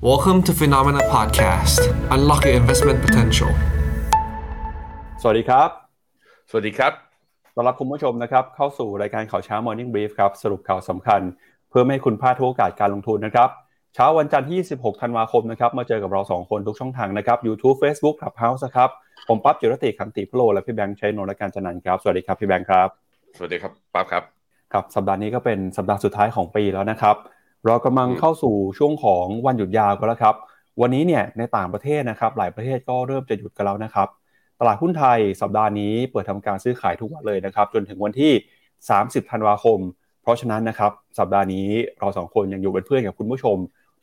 Welcome to Phenomena Podcast. Unlock your investment potential. สวัสดีครับ สวัสดีครับ ต้อนรับคุณผู้ชมนะครับ เข้าสู่รายการข่าวเช้า Morning Brief ครับ สรุปข่าวสำคัญ เพื่อไม่ให้คุณพลาดทุกโอกาสการลงทุนนะครับ เช้าวันจันทร์ที่ 26 ธันวาคมนะครับ มาเจอกับเรา 2 คนทุกช่องทางนะครับ YouTube Facebook Clubhouse นะครับ ผมปั๊บจิรติขันติพโล และพี่แบงค์ชัยนนท์และการจันนันท์ครับ สวัสดีครับพี่แบงค์ครับ สวัสดีครับปั๊บครับ ครับ สัปดาห์นี้ก็เป็นสัปดาห์สุดท้ายของปีแล้วนะครับ เรากำลังเข้าสู่ช่วงของวันหยุดยาวกันแล้วครับ วันนี้เนี่ยในต่างประเทศนะครับ หลายประเทศก็เริ่มจะหยุดกันแล้วนะครับ ตลาดหุ้นไทยสัปดาห์นี้เปิดทำการซื้อขายทุกวันเลยนะครับ จนถึงวันที่ 30 ธันวาคม เพราะฉะนั้นนะครับ สัปดาห์นี้เราสองคนยังอยู่เป็นเพื่อนกับคุณผู้ชม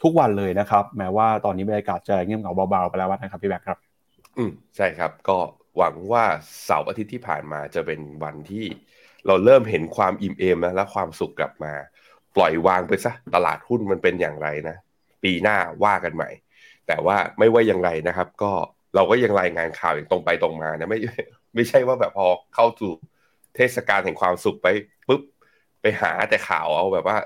ทุกวันเลยนะครับ แม้ว่าตอนนี้บรรยากาศจะเงียบเหงาเบาๆไปแล้วนะครับพี่แบงค์ครับ อืมใช่ครับ ก็หวังว่าเสาร์อาทิตย์ที่ผ่านมาจะเป็นวันที่เราเริ่มเห็นความอิ่มเอมนะและความสุขกลับมา ปล่อยวางไปซะตลาดหุ้นมันเป็นอย่างไรนะ ปีหน้าว่ากันใหม่ แต่ว่าไม่ว่าอย่างไรนะครับ ก็เราก็ยังรายงานข่าวอย่างตรงไปตรงมานะไม่ไม่ใช่ว่าแบบพอเข้าสู่เทศกาลแห่งความสุขไปปุ๊บไปหาแต่ข่าวเอาแบบว่า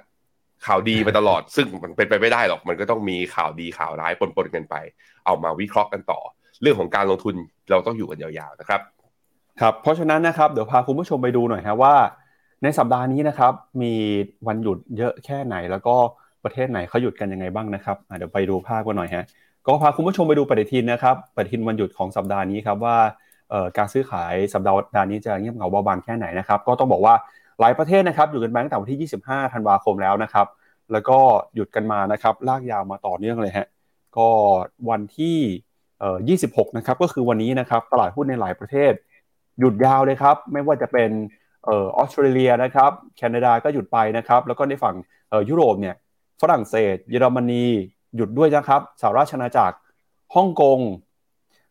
ข่าวดีมาตลอด ซึ่งมันเป็นไปไม่ได้หรอกมันก็ต้องมีข่าวดีข่าวร้ายปนๆกันไป เอามาวิเคราะห์กันต่อ เรื่องของการลงทุนเราต้องอยู่กันยาวๆนะครับ ครับ เพราะฉะนั้นนะครับเดี๋ยวพาคุณผู้ชมไปดูหน่อยครับว่า ในสัปดาห์นี้นะครับ มีวันหยุดเยอะแค่ไหน แล้วก็ประเทศไหนเขาหยุดกันยังไงบ้างนะครับเดี๋ยวไปดูภาพกันหน่อยฮะก็พาคุณผู้ชมไปดูปฏิทินนะครับปฏิทินวันหยุดของสัปดาห์นี้ครับว่าการซื้อขายสัปดาห์นี้จะเงียบเหงาเบาบางแค่ไหนนะครับก็ต้องบอกว่าหลายประเทศนะครับหยุดกันมาตั้งแต่วันที่ 25 ธันวาคมแล้วนะครับ แล้วก็หยุดกันมานะครับลากยาวมาต่อเนื่องเลยฮะก็วันที่เอ่อ26 นะครับก็คือวันนี้นะครับตลาดหุ้นในหลายประเทศ หยุดยาวเลยครับ ไม่ว่าจะเป็น ออสเตรเลียนะครับแคนาดาก็หยุดไปนะครับแล้วก็ในฝั่งยุโรปเนี่ยฝรั่งเศส เยอรมนีหยุดด้วยนะครับสหราชอาณาจักรฮ่องกง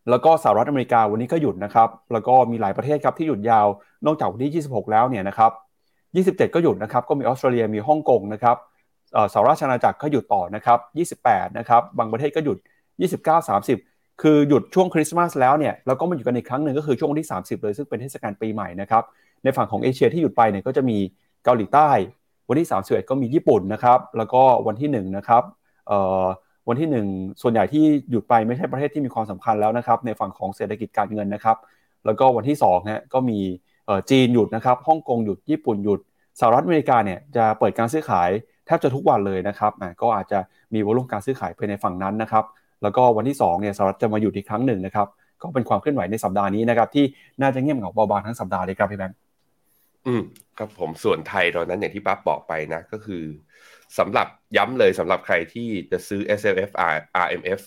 แล้วก็สหรัฐอเมริกาวันนี้ก็หยุดนะครับแล้วก็มีหลายประเทศครับที่หยุดยาวนอกจากวันที่ 26 แล้วเนี่ยนะครับ27 ก็หยุดนะครับก็มีออสเตรเลียมีฮ่องกงนะครับสหราชอาณาจักรก็หยุดต่อนะครับ28นะครับบางประเทศก็หยุด 29 30 คือหยุดช่วงคริสต์มาสแล้วเนี่ยแล้วก็มาอยู่กันอีกครั้งหนึ่งก็คือช่วงวันที่ 30 เลยซึ่งเป็นเทศกาลปีใหม่นะครับ ในฝั่งของเอเชียที่หยุดไปเนี่ยก็จะมีเกาหลีใต้ วันที่31ก็มีญี่ปุ่นนะครับแล้วก็วันที่1นะครับวันที่ 1 ส่วนใหญ่ที่หยุดไปไม่ใช่ประเทศที่มีความสำคัญแล้วนะครับในฝั่งของเศรษฐกิจการเงินนะครับแล้วก็วันที่2ฮะก็มีจีนหยุดนะครับฮ่องกงหยุดญี่ปุ่นหยุดสหรัฐอเมริกาเนี่ยจะเปิดการซื้อขายแทบจะทุกวันเลยนะครับก็อาจจะมีวอลุ่มการซื้อขายไปในฝั่งนั้นนะครับแล้วก็วันที่2เนี่ยสหรัฐจะมาหยุดอีกครั้งหนึ่งนะครับก็เป็นความเคลื่อนไหวในสัปดาห์นี้นะครับที่น่าจะเงียบเหงาเบาบางทั้งสัปดาห์เลยครับพี่แบงค์ อืมครับผมส่วนไทยตอนนั้นอย่างที่ปั๊บบอกไปนะ ก็คือสำหรับย้ำเลยสำหรับใครที่จะซื้อ S L F R R M F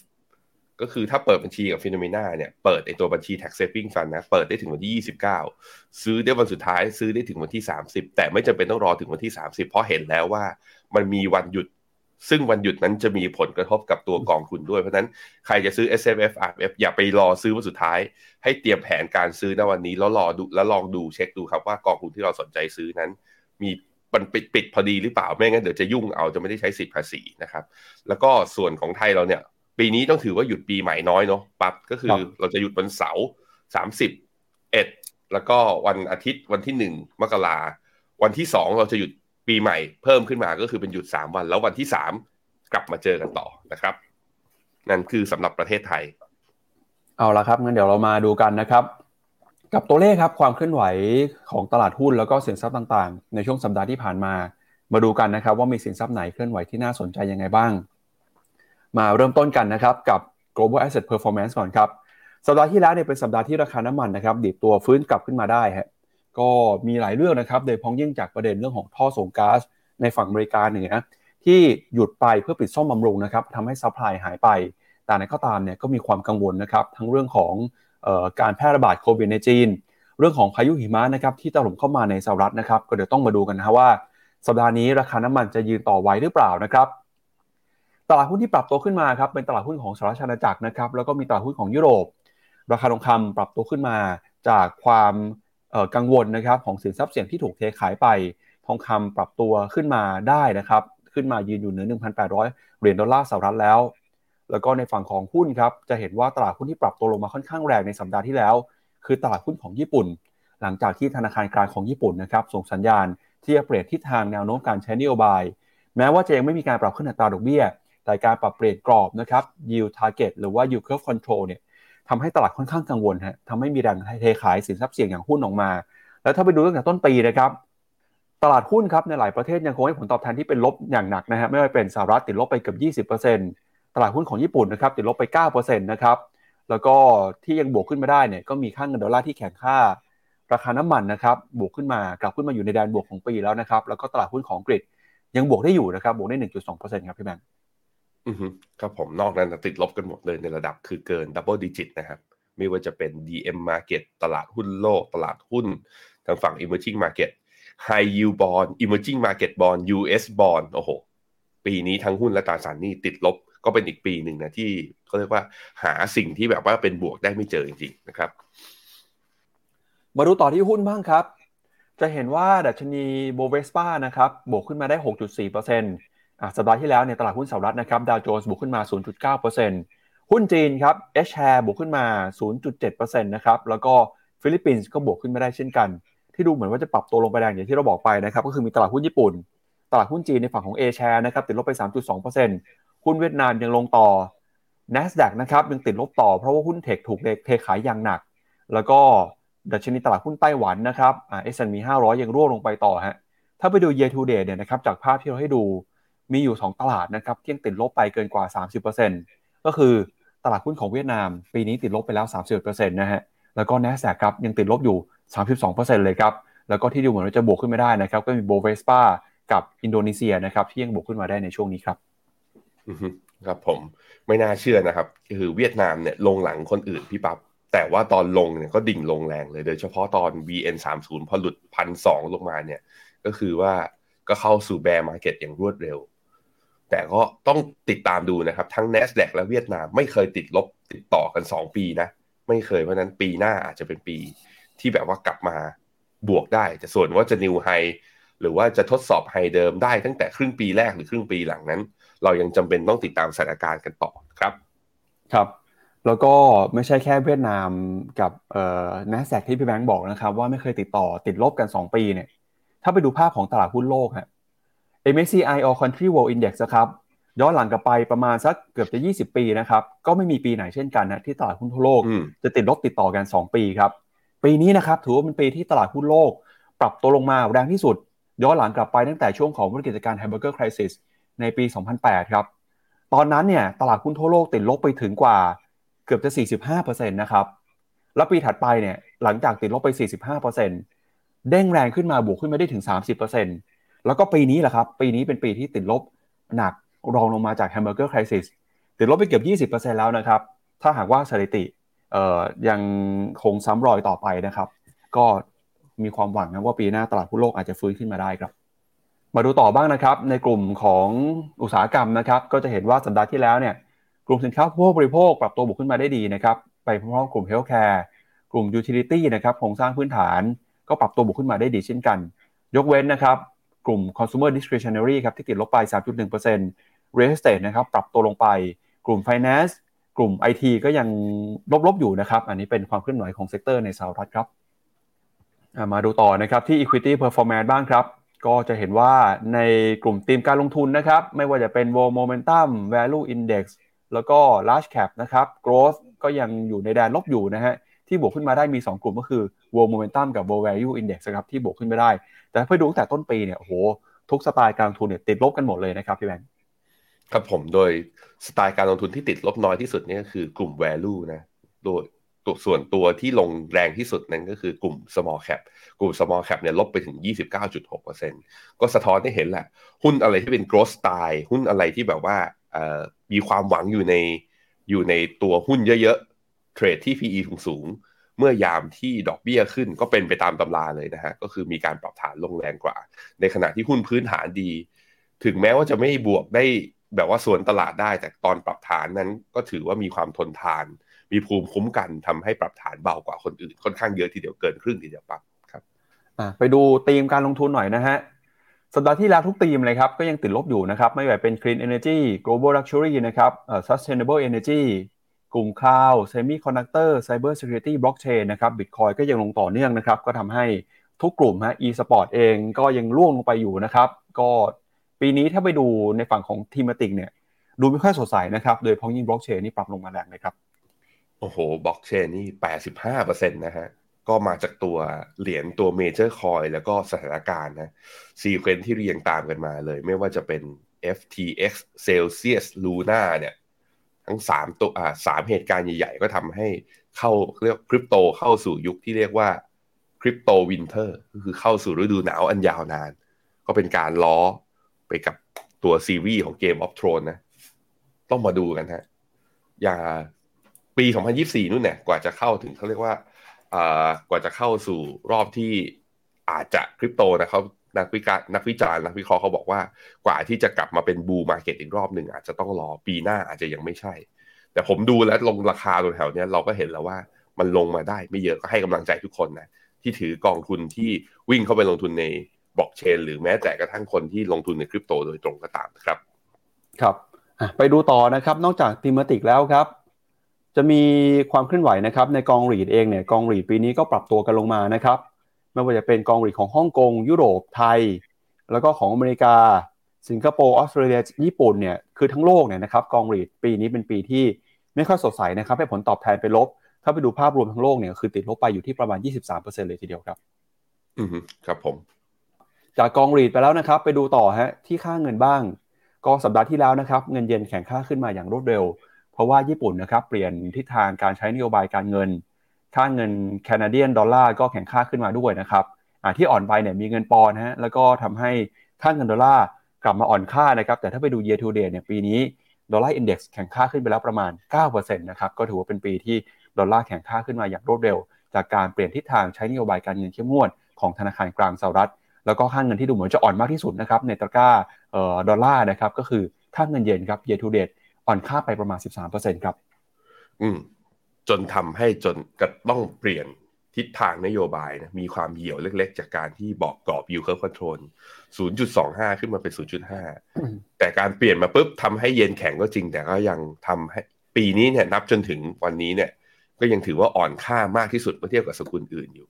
ก็คือถ้าเปิดบัญชีกับฟิโนเมนาเนี่ยเปิดไอตัวบัญชี tax saving fund นะ เปิดได้ถึงวันที่ 29 ซื้อได้วันสุดท้ายซื้อได้ถึงวันที่ 30 แต่ไม่จำเป็นต้องรอถึงวันที่ 30 เพราะเห็นแล้วว่ามันมีวันหยุด ซึ่งวันหยุดนั้นจะมีผลกระทบกับตัวกองทุนด้วย เพราะฉะนั้นใครจะซื้อ S M F R M F อย่าไปรอซื้อวันสุดท้าย ให้เตรียมแผนการซื้อในวันนี้แล้วรอดูแล้วลองดูเช็คดูครับว่ากองทุนที่เราสนใจซื้อนั้น มีมันปิดปิดพอดีหรือเปล่าไม่งั้นเดี๋ยวจะยุ่งเอาจะไม่ได้ใช้สิทธิภาษีนะครับ แล้วก็ส่วนของไทยเราเนี่ย ปีนี้ต้องถือว่าหยุดปีใหม่น้อยเนาะปั๊บก็คือเราจะหยุดวันเสาร์สามสิบเอ็ดแล้วก็วันอาทิตย์วันที่หนึ่งมกราวันที่สองเราจะหยุด ปีใหม่เพิ่มขึ้นมาก็คือเป็นหยุดสามวัน แล้ววันที่สามกลับมาเจอกันต่อนะครับ นั่นคือสำหรับประเทศไทย เอาละครับงั้นเดี๋ยวเรามาดูกันนะครับ กับตัวเลขครับความเคลื่อนไหวของตลาดหุ้นแล้วก็สินทรัพย์ต่างๆ ในช่วงสัปดาห์ที่ผ่านมา มาดูกันนะครับ ว่ามีสินทรัพย์ไหนเคลื่อนไหวที่น่าสนใจยังไงบ้าง มาเริ่มต้นกันนะครับกับ global asset performance ก่อนครับสัปดาห์ที่แล้วเนี่ยเป็นสัปดาห์ที่ราคาน้ำมันนะครับดิบตัวฟื้นกลับขึ้นมาได้ฮะ ก็มีหลายเรื่องนะครับโดยพ้องยิ่งจากประเด็นเรื่องของท่อส่งก๊าซในฝั่งอเมริกาเหนือที่หยุดไปเพื่อปิดซ่อมบำรุงนะครับทำให้ซัพพลายหายไป แต่ในก็ตามเนี่ยก็มีความกังวลนะครับทั้งเรื่องของออการแพร่ระบาดโควิดในจีน เรื่องของพายุหิมะนะครับที่ถล่มเข้ามาในสหรัฐนะครับก็เดี๋ยวต้องมาดูกันนะว่า สัปดาห์นี้ราคาน้ำมันจะยืนต่อไว้หรือเปล่านะครับตลาดหุ้นที่ปรับตัวขึ้นมาครับเป็นตลาดหุ้นของสหรัฐอาณาจักรนะครับแล้วก็มีตลาดหุ้นของยุโรป ราคาทองคำปรับตัวขึ้นมาจากความ กังวลนะครับของสินทรัพย์เสี่ยงที่ถูกเทขายไป ทองคำปรับตัวขึ้นมาได้นะครับขึ้นมายืนอยู่เหนือ 1,800 เหรียญดอลลาร์สหรัฐแล้ว แล้วก็ในฝั่งของหุ้นครับจะเห็นว่าตลาดหุ้นที่ปรับตัวลงมาค่อนข้างแรงในสัปดาห์ที่แล้ว คือตลาดหุ้นของญี่ปุ่น หลังจากที่ธนาคารกลางของญี่ปุ่นนะครับส่งสัญญาณที่จะเปลี่ยนทิศทางแนวโน้มการใช้นโยบาย แม้ว่าจะยังไม่มีการปรับขึ้นอัตราดอกเบี้ย แต่การปรับเปลี่ยนกรอบนะครับ yield target หรือว่า yield curve control เนี่ย ทำให้ตลาดค่อนข้างกังวลฮะทำให้มีแรงเทขายสินทรัพย์เสี่ยงอย่างหุ้นออกมา แล้วถ้าไปดูตั้งแต่ต้นปีนะครับ ตลาดหุ้นครับในหลายประเทศยังคงให้ผลตอบแทนที่เป็นลบอย่างหนักนะฮะไม่ว่าเป็นสหรัฐติดลบไปเกือบ20%ตลาดหุ้นของญี่ปุ่นนะครับติดลบไป9%นะครับแล้วก็ที่ยังบวกขึ้นมาได้เนี่ยก็มีค่าเงินดอลลาร์ที่แข็งค่า ราคาน้ำมันนะครับบวกขึ้นมากลับขึ้นมาอยู่ในแดนบวกของปีแล้วนะครับแล้วก็ตลาดหุ้นของอังกฤษยังบวกได้อยู่นะครับบวกได้ 1.2%ครับพี่แบงค์ อือฮึครับผมนอกนั้นติดลบกันหมดเลยในระดับคือเกิน double digit นะครับ ไม่ว่าจะเป็น DM Market ตลาดหุ้นโลก ตลาดหุ้น ทางฝั่ง Emerging Market High Yield Bond Emerging Market Bond US Bond โอ้โห ปีนี้ทั้งหุ้นและตราสารหนี้ติดลบก็เป็นอีกปีหนึ่งนะที่เขาเรียกว่าหาสิ่งที่แบบว่าเป็นบวกได้ไม่เจอจริงๆนะครับ มาดูต่อที่หุ้นบ้างครับ จะเห็นว่าดัชนี Bovespa นะครับบวกขึ้นมาได้ 6.4%อะ สัปดาห์ที่แล้วเนี่ยตลาดหุ้นสหรัฐนะครับดาวโจนส์บวกขึ้นมา 0.9%หุ้นจีนครับ H-Share บวกขึ้นมา 0.7%นะครับแล้วก็ฟิลิปปินส์ก็บวกขึ้นมาได้เช่นกัน ที่ดูเหมือนว่าจะปรับตัวลงไปแรงอย่างที่เราบอกไปนะครับก็คือมีตลาดหุ้นญี่ปุ่น ตลาดหุ้นจีนในฝั่งของ A share นะครับติดลบไป 3.2%หุ้นเวียดนามยังลงต่อ NASDAQ นะครับยังติดลบต่อเพราะว่าหุ้นเทคถูกเทขายอย่างหนัก แล้วก็ดัชนีตลาดหุ้นไต้หวันนะครับอ่า S&P 500 ยังร่วงลงไปต่อฮะถ้าไปดู year to date เนี่ยนะครับจากภาพที่เราให้ดู มีอยู่ 2 ตลาดนะครับที่ยังติดลบไปเกินกว่า 30%ก็คือตลาดหุ้นของเวียดนาม ปีนี้ติดลบไปแล้ว 31%นะฮะแล้วก็ NASDAQ ครับยังติดลบอยู่ 32%เลยครับแล้วก็ที่ดูเหมือนว่าจะบวกขึ้นไม่ได้นะครับก็มี Bovespaกับอินโดนีเซียนะครับที่ยังบวกขึ้นมาได้ในช่วงนี้ครับอือฮึครับผมไม่น่าเชื่อนะครับ คือเวียดนามเนี่ยลงหลังคนอื่นพี่ปั๊บแต่ว่าตอนลงเนี่ยก็ดิ่งลงแรงเลยโดยเฉพาะตอน VN 3 0พอหลุดพันสองลงมาเนี่ย ก็คือว่าก็เข้าสู่ bear market อย่างรวดเร็ว แต่ก็ต้องติดตามดูนะครับ ทั้ง NASDAQ และเวียดนามไม่เคยติดลบติดต่อกัน 2 ปีนะ ไม่เคยเพราะนั้นปีหน้าอาจจะเป็นปีที่แบบว่ากลับมาบวกได้ แต่ส่วนว่าจะนิวไฮหรือว่าจะทดสอบไฮเดิมได้ตั้งแต่ครึ่งปีแรกหรือครึ่งปีหลังนั้น เรายังจำเป็นต้องติดตามสถานการณ์กันต่อครับครับ แล้วก็ไม่ใช่แค่เวียดนามกับเอ่อ NASDAQ ที่พี่แบงค์บอกนะครับ ว่าไม่เคยติดต่อติดลบกัน 2 ปีเนี่ยถ้าไปดูภาพของตลาดหุ้นโลกฮะ MSCI All Country World Index นะครับย้อนหลังกลับไปประมาณสักเกือบจะ 20 ปีนะครับก็ไม่มีปีไหนเช่นกันนะที่ตลาดหุ้นทั่วโลกอืมจะติดลบติดต่อกัน 2 ปีครับปีนี้นะครับถือว่าเป็นปีที่ตลาดหุ้นโลก ปรับตัวลงมาแรงที่สุด ย้อนหลังกลับไปตั้งแต่ช่วงของวิกฤตการณ์ Hamburger Crisis ในปี 2008 ครับตอนนั้นเนี่ยตลาดหุ้นทั่วโลกติดลบไปถึงกว่าเกือบจะ 45%นะครับแล้วปีถัดไปเนี่ยหลังจากติดลบไป 45%เด้งแรงขึ้นมาบวกขึ้นมาได้ถึง 30% แล้วก็ปีนี้แหละครับ ปีนี้เป็นปีที่ติดลบหนักรองลงมาจาก Hamburger Crisis ติดลบไปเกือบ20%แล้วนะครับ ถ้าหากว่าสถิติยังคงซ้ำรอยต่อไปนะครับ ก็มีความหวังนะว่าปีหน้าตลาดหุ้นโลกอาจจะฟื้นขึ้นมาได้ครับ มาดูต่อบ้างนะครับ ในกลุ่มของอุตสาหกรรมนะครับ ก็จะเห็นว่าสัปดาห์ที่แล้วเนี่ยกลุ่มสินค้าผู้บริโภคปรับตัวบวกขึ้นมาได้ดีนะครับ ไปพร้อมๆกลุ่ม healthcareกลุ่ม utility นะครับโครงสร้างพื้นฐาน ก็ปรับตัวบวกขึ้นมาได้ดีเช่นกัน ยกเว้นนะครับ กลุ่ม consumer discretionary ครับที่ติดลบไป 3.1% real estate นะครับปรับตัวลงไป กลุ่ม finance กลุ่ม IT ก็ยังลบๆอยู่นะครับ อันนี้เป็นความเคลื่อนไหวของ sector ในสหรัฐครับ มาดูต่อนะครับที่ equity performance บ้างครับ ก็จะเห็นว่าในกลุ่มทีมการลงทุนนะครับ ไม่ว่าจะเป็น world momentum value index แล้วก็ large cap นะครับ growth ก็ยังอยู่ในแดนลบอยู่นะฮะ ที่บวกขึ้นมาได้มี 2 กลุ่มก็คือ world momentum กับ world value index นะครับที่บวกขึ้นไม่ได้ แต่ถ้าไปดูตั้งแต่ต้นปีเนี่ยโหทุกสไตล์การลงทุนเนี่ยติดลบกันหมดเลยนะครับพี่แบงค์ครับผมโดยสไตล์การลงทุนที่ติดลบน้อยที่สุดนี่ก็คือกลุ่ม value นะโดยตัวส่วนตัวที่ลงแรงที่สุดนั้นก็คือกลุ่ม small cap กลุ่ม small cap เนี่ยลบไปถึง 29.6%ก็สะท้อนให้เห็นแหละ หุ้นอะไรที่เป็น growth style หุ้นอะไรที่แบบว่ามีความหวังอยู่ในอยู่ในตัวหุ้นเยอะ เทรดที่ PE สูงเมื่อยามที่ดอกเบี้ยขึ้นก็เป็นไปตามตำราเลยนะฮะ ก็คือมีการปรับฐานลงแรงกว่า ในขณะที่หุ้นพื้นฐานดี ถึงแม้ว่าจะไม่บวกได้แบบว่าส่วนตลาดได้ แต่ตอนปรับฐานนั้นก็ถือว่ามีความทนทาน มีภูมิคุ้มกันทำให้ปรับฐานเบากว่าคนอื่น ค่อนข้างเยอะทีเดียวเกินครึ่งทีเดียวปั๊บครับไปดูธีมการลงทุนหน่อยนะฮะสัปดาห์ที่แล้วทุกธีมเลยครับก็ยังติดลบอยู่นะครับไม่ว่าเป็น Clean Energy Global Luxury นะครับ กลุ่ม Cloud Semiconductor Cyber Security Blockchain นนะครับ Bitcoin ก็ยังลงต่อเนื่องนะครับ ก็ทำให้ทุกกลุ่มฮะ e-sport เองก็ยังร่วงลงไปอยู่นะครับ ก็ปีนี้ถ้าไปดูในฝั่งของ thematic เนี่ย ดูไม่ค่อยสดใสนะครับ โดยพ้องยิ่งบล็อกเชนนี่ปรับลงมาแรงเลยครับ โอ้โหบล็อกเชนนี่แปดสิบห้าเปอร์เซ็นต์นะฮะก็มาจากตัวเหรียญตัว major coin แล้วก็สถานการณ์นะ sequence ที่เรียงตามกันมาเลย ไม่ว่าจะเป็น FTX Celsius Luna เนี่ย ทั้งสามตัวอ่าสามเหตุการณ์ใหญ่ ๆ ก็ทำให้เข้าเรียกคริปโตเข้าสู่ยุคที่เรียกว่า crypto winter ก็คือเข้าสู่ฤดูหนาวอันยาวนาน ก็เป็นการล้อไปกับตัวซีรีส์ของ Game of Thrones นะ ต้องมาดูกันฮะ อย่าปี 2024 นู่นเนี่ย กว่าจะเข้าถึงเขาเรียกว่าอ่ากว่าจะเข้าสู่รอบที่อาจจะคริปโตนะเขา นักวิจารนักวิจารณ์นักวิเคราะห์เขาบอกว่ากว่าที่จะกลับมาเป็นบูมาเก็ตอีกรอบหนึ่งอาจจะต้องรอปีหน้าอาจจะยังไม่ใช่ แต่ผมดูแล้วลงราคาตัวแถวเนี้ยเราก็เห็นแล้วว่ามันลงมาได้ไม่เยอะก็ให้กำลังใจทุกคนนะที่ถือกองทุนที่วิ่งเข้าไปลงทุนในบล็อกเชน หรือแม้แต่กระทั่งคนที่ลงทุนในคริปโตโดยตรงก็ตามนะครับ ครับไปดูต่อนะครับนอกจากทีมติกแล้วครับ จะมีความเคลื่อนไหวนะครับในกองรีดเองเนี่ยกองรีดปีนี้ก็ปรับตัวกันลงมานะครับ ไม่ว่าจะเป็นกองรีดของฮ่องกง ยุโรปไทย แล้วก็ของอเมริกา สิงคโปร์ออสเตรเลียญี่ปุ่นเนี่ยคือทั้งโลกเนี่ยนะครับกองรีดปีนี้เป็นปีที่ไม่ค่อยสดใสนะครับให้ผลตอบแทนไปลบ ถ้าไปดูภาพรวมทั้งโลกเนี่ยคือติดลบไปอยู่ที่ประมาณ 23%เลยทีเดียวครับ อือฮึครับผม จากกอง REIT ไปแล้วนะครับ ไปดูต่อฮะที่ค่าเงินบ้าง ก็สัปดาห์ที่แล้วนะครับเงินเยนแข็งค่าขึ้นมาอย่างรวดเร็ว เพราะว่าญี่ปุ่นนะครับเปลี่ยนทิศทางการใช้นโยบายการเงิน ค่าเงิน Canadian dollar ก็แข็งค่าขึ้นมาด้วยนะครับที่อ่อนไปเนี่ยมีเงินปอนด์ฮะแล้วก็ทำให้ค่าเงินดอลลาร์กลับมาอ่อนค่านะครับแต่ถ้าไปดู year to date เนี่ยปีนี้ Dollar Index แข็งค่าขึ้นไปแล้วประมาณ 9%นะครับก็ถือว่าเป็นปีที่ดอลลาร์แข็งค่าขึ้นมาอย่างรวดเร็ว จากการเปลี่ยนทิศทางใช้นโยบายการเงินเข้มงวดของธนาคารกลางสหรัฐ แล้วก็ค่าเงินที่ดูเหมือนจะอ่อนมากที่สุดนะครับในตะกร้าออดอลลาร์นะครับก็คือค่าเงินเยนครับ year to date อ่อนค่าไปประมาณ 13%ครับอืม จนทำให้จนก็ต้องเปลี่ยนทิศทางนโยบายนะมีความเหี่ยวเล็กๆ จากการที่บอกกรอบ yield curve control 0.25 ขึ้นมาเป็น 0.5 แต่การเปลี่ยนมาปุ๊บทำให้เย็นแข็งก็จริง แต่ก็ยังทำให้ปีนี้เนี่ยนับจนถึงวันนี้เนี่ย ก็ยังถือว่าอ่อนค่ามากที่สุดเมื่อเทียบกับสกุลอื่นอยู่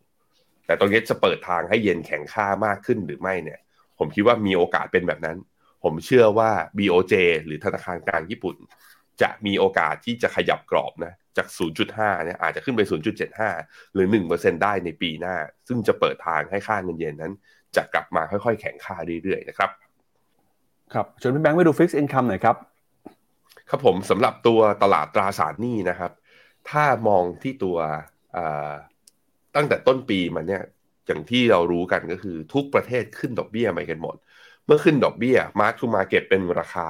แต่ตรงนี้จะเปิดทางให้เย็นแข็งค่ามากขึ้นหรือไม่เนี่ย ผมคิดว่ามีโอกาสเป็นแบบนั้น ผมเชื่อว่า BOJ หรือธนาคารกลางญี่ปุ่น จะมีโอกาสที่จะขยับกรอบนะ จาก 0.5 เนี่ยอาจจะขึ้นไป 0.75 หรือ 1%ได้ในปีหน้า ซึ่งจะเปิดทางให้ค่าเงินเยนนั้น จะกลับมาค่อยๆ แข็งค่าเรื่อยๆ นะครับ ครับชวนพี่แบงค์ไปดู Fixed Income หน่อยครับ ครับผมสำหรับตัวตลาดตราสารหนี้นะครับ ถ้ามองที่ตัวตั้งแต่ต้นปีมาเนี่ยอย่างที่เรารู้กันก็คือทุกประเทศขึ้นดอกเบี้ยไปกันหมด เมื่อขึ้นดอกเบี้ย mark to market เป็นราคา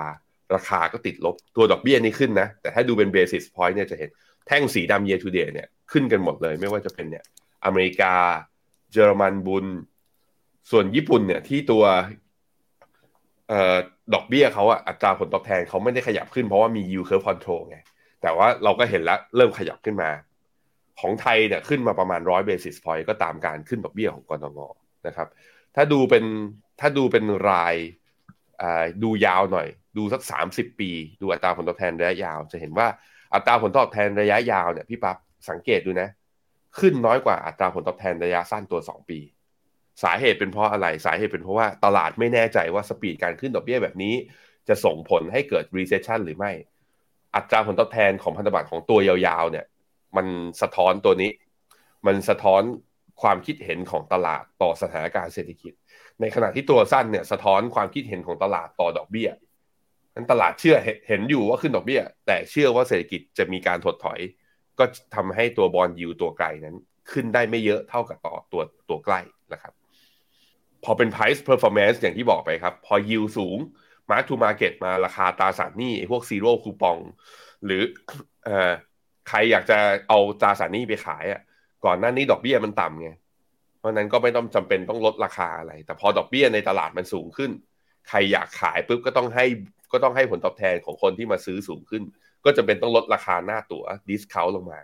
ราคาก็ติดลบตัวดอกเบี้ยนี่ขึ้นนะ แต่ถ้าดูเป็น basis point เนี่ยจะเห็นแท่งสีดำ year to date เนี่ยขึ้นกันหมดเลย ไม่ว่าจะเป็นเนี่ยอเมริกาเยอรมันบุญส่วนญี่ปุ่นเนี่ยที่ตัวเอ่อดอกเบี้ยเขาอะอัตราผลตอบแทนเขาไม่ได้ขยับขึ้นเพราะว่ามี yield curve control ไงแต่ว่าเราก็เห็นแล้วเริ่มขยับขึ้นมา ของไทยเนี่ยขึ้นมาประมาณร้อยเบสิสพอยต์ก็ตามการขึ้นดอกเบี้ยของกรงงนะครับ ถ้าดูเป็นถ้าดูเป็นรายดูยาวหน่อย ดูสักสามสิบปี ดูอัตราผลตอบแทนระยะยาว จะเห็นว่าอัตราผลตอบแทนระยะยาวเนี่ยพี่ปั๊บสังเกตดูนะ ขึ้นน้อยกว่าอัตราผลตอบแทนระยะสั้นตัวสองปี สาเหตุเป็นเพราะอะไรสาเหตุเป็นเพราะว่าตลาดไม่แน่ใจว่าสปีดการขึ้นดอกเบี้ยแบบนี้ จะส่งผลให้เกิด recession หรือไม่ อัตราผลตอบแทนของพันธบัตรของตัวยาวๆเนี่ยมันสะท้อนตัวนี้ มันสะท้อนความคิดเห็นของตลาดต่อสถานการณ์เศรษฐกิจ ในขณะที่ตัวสั้นเนี่ยสะท้อนความคิดเห็นของตลาดต่อดอกเบี้ย นั้นตลาดเชื่อเห็นอยู่ว่าขึ้นดอกเบี้ย แต่เชื่อว่าเศรษฐกิจจะมีการถดถอย ก็ทำให้ตัวบอลยูตัวไกลนั้น ขึ้นได้ไม่เยอะเท่ากับต่อตัวตัวใกล้นะครับพอเป็น price performance อย่างที่บอกไปครับ พอยิวสูง mark to market มาราคาตราสารหนี้พวก zero คูปอง หรือเอ่อใครอยากจะเอาตราสารหนี้ไปขายอะก่อนหน้านี้ดอกเบี้ยมันต่ำไงเพราะนั้นก็ไม่ต้องจำเป็นต้องลดราคาอะไร แต่พอดอกเบี้ยในตลาดมันสูงขึ้น ใครอยากขายปุ๊บก็ต้องให้ ก็ต้องให้ผลตอบแทนของคนที่มาซื้อสูงขึ้น ก็จะเป็นต้องลดราคาหน้าตั๋วดิสคาวลงมา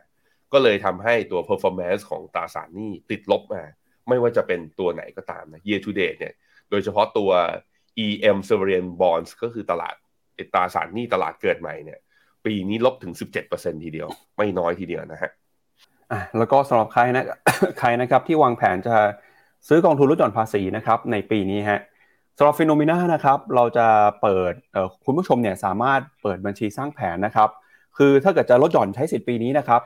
ก็เลยทำให้ตัว performance ของตราสารหนี้ติดลบมา ไม่ว่าจะเป็นตัวไหนก็ตามนะ year to date เนี่ยโดยเฉพาะตัว EM sovereign bonds ก็คือตลาดตราสารหนี้ตลาดเกิดใหม่เนี่ยปีนี้ลบถึง 17%ทีเดียว ไม่น้อยทีเดียวนะฮะอะแล้วก็สำหรับใครนะใครนะครับที่วางแผนจะซื้อกองทุนลดหย่อนภาษีนะครับในปีนี้ฮะ สำหรับฟิโนเมนานะครับเราจะเปิดคุณผู้ชมเนี่ยสามารถเปิดบัญชีสร้างแผนนะครับคือถ้าเกิดจะลดหย่อนใช้สิทธิ์ปีนี้นะครับ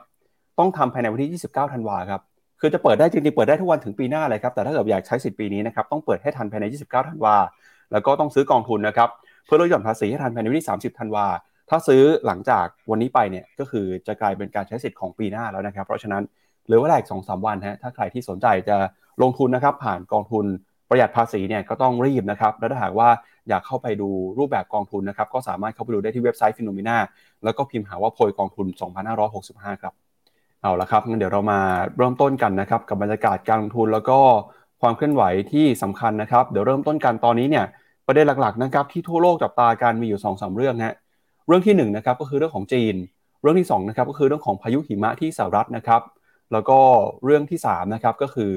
ต้องทำภายในวันที่ 29 ธันวาครับคือจะเปิดได้จริงๆเปิดได้ทุกวันถึงปีหน้าเลยครับแต่ถ้าเกิดอยากใช้สิทธิ์ปีนี้นะครับต้องเปิดให้ทันภายใน 29 ธันวาแล้วก็ต้องซื้อกองทุนนะครับเพื่อลดหย่อนภาษีให้ทันภายในวันที่ 30 ธันวาถ้าซื้อหลังจากวันนี้ไปเนี่ยก็คือจะกลายเป็นการใช้สิทธิ์ของปีหน้าแล้วนะครับ เพราะฉะนั้นเหลือเวลาอีกสองสามวันฮะถ้าใครที่สนใจจะลงทุนนะครับผ่านกองทุน ประหยัดภาษีเนี่ยก็ต้องรีบนะครับแล้วถ้าหากว่าอยากเข้าไปดูรูปแบบกองทุนนะครับก็สามารถเข้าไปดูได้ที่เว็บไซต์ฟิโนเมนาแล้วก็พิมพ์หาว่าโพยกองทุน 2565 ครับเอาละครับงั้นเดี๋ยวเรามาเริ่มต้นกันนะครับกับบรรยากาศการลงทุนแล้วก็ความเคลื่อนไหวที่สำคัญนะครับ เดี๋ยวเริ่มต้นกันตอนนี้เนี่ยประเด็นหลักๆนะครับที่ทั่วโลกจับตาการมีอยู่2อสเรื่องฮะเรื่องที่1นนะครับก็คือเรื่องของจีน เรื่องที่2นะครับก็คือเรื่องของพายุหิมะที่สหรัฐนะครับ แล้วก็เรื่องที่3นะครับก็คือ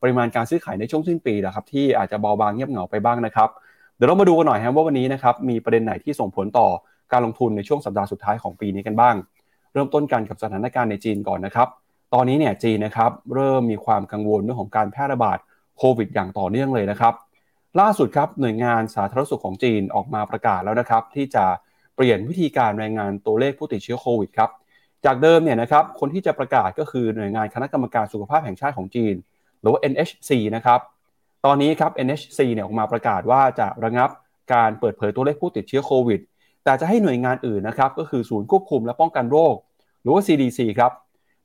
ปริมาณการซื้อขายในช่วงสิ้นปีนะครับที่อาจจะเบาบางเงียบเหงาไปบ้างนะครับเดี๋ยวเรามาดูกันหน่อยครับว่าวันนี้นะครับมีประเด็นไหนที่ส่งผลต่อการลงทุนในช่วงสัปดาห์สุดท้ายของปีนี้กันบ้าง เริ่มต้นกันกับสถานการณ์ในจีนก่อนนะครับ ตอนนี้เนี่ยจีนนะครับเริ่มมีความกังวลเรื่องของการแพร่ระบาดโควิด อย่างต่อเนื่องเลยนะครับ ล่าสุดครับหน่วยงานสาธารณสุขของจีนออกมาประกาศแล้วนะครับ ที่จะเปลี่ยนวิธีการรายงานตัวเลขผู้ติดเชื้อโควิดครับจากเดิมเนี่ยนะครับคนที่จะประกาศก็คือหน่วยงานคณะกรรมการสุขภาพแห่งชาติของจีน หรือว่า NHC นะครับตอนนี้ครับ NHC เนี่ยออกมาประกาศว่าจะระงับการเปิดเผยตัวเลขผู้ติดเชื้อโควิด แต่จะให้หน่วยงานอื่นนะครับก็คือศูนย์ควบคุมและป้องกันโรค หรือว่า CDC ครับ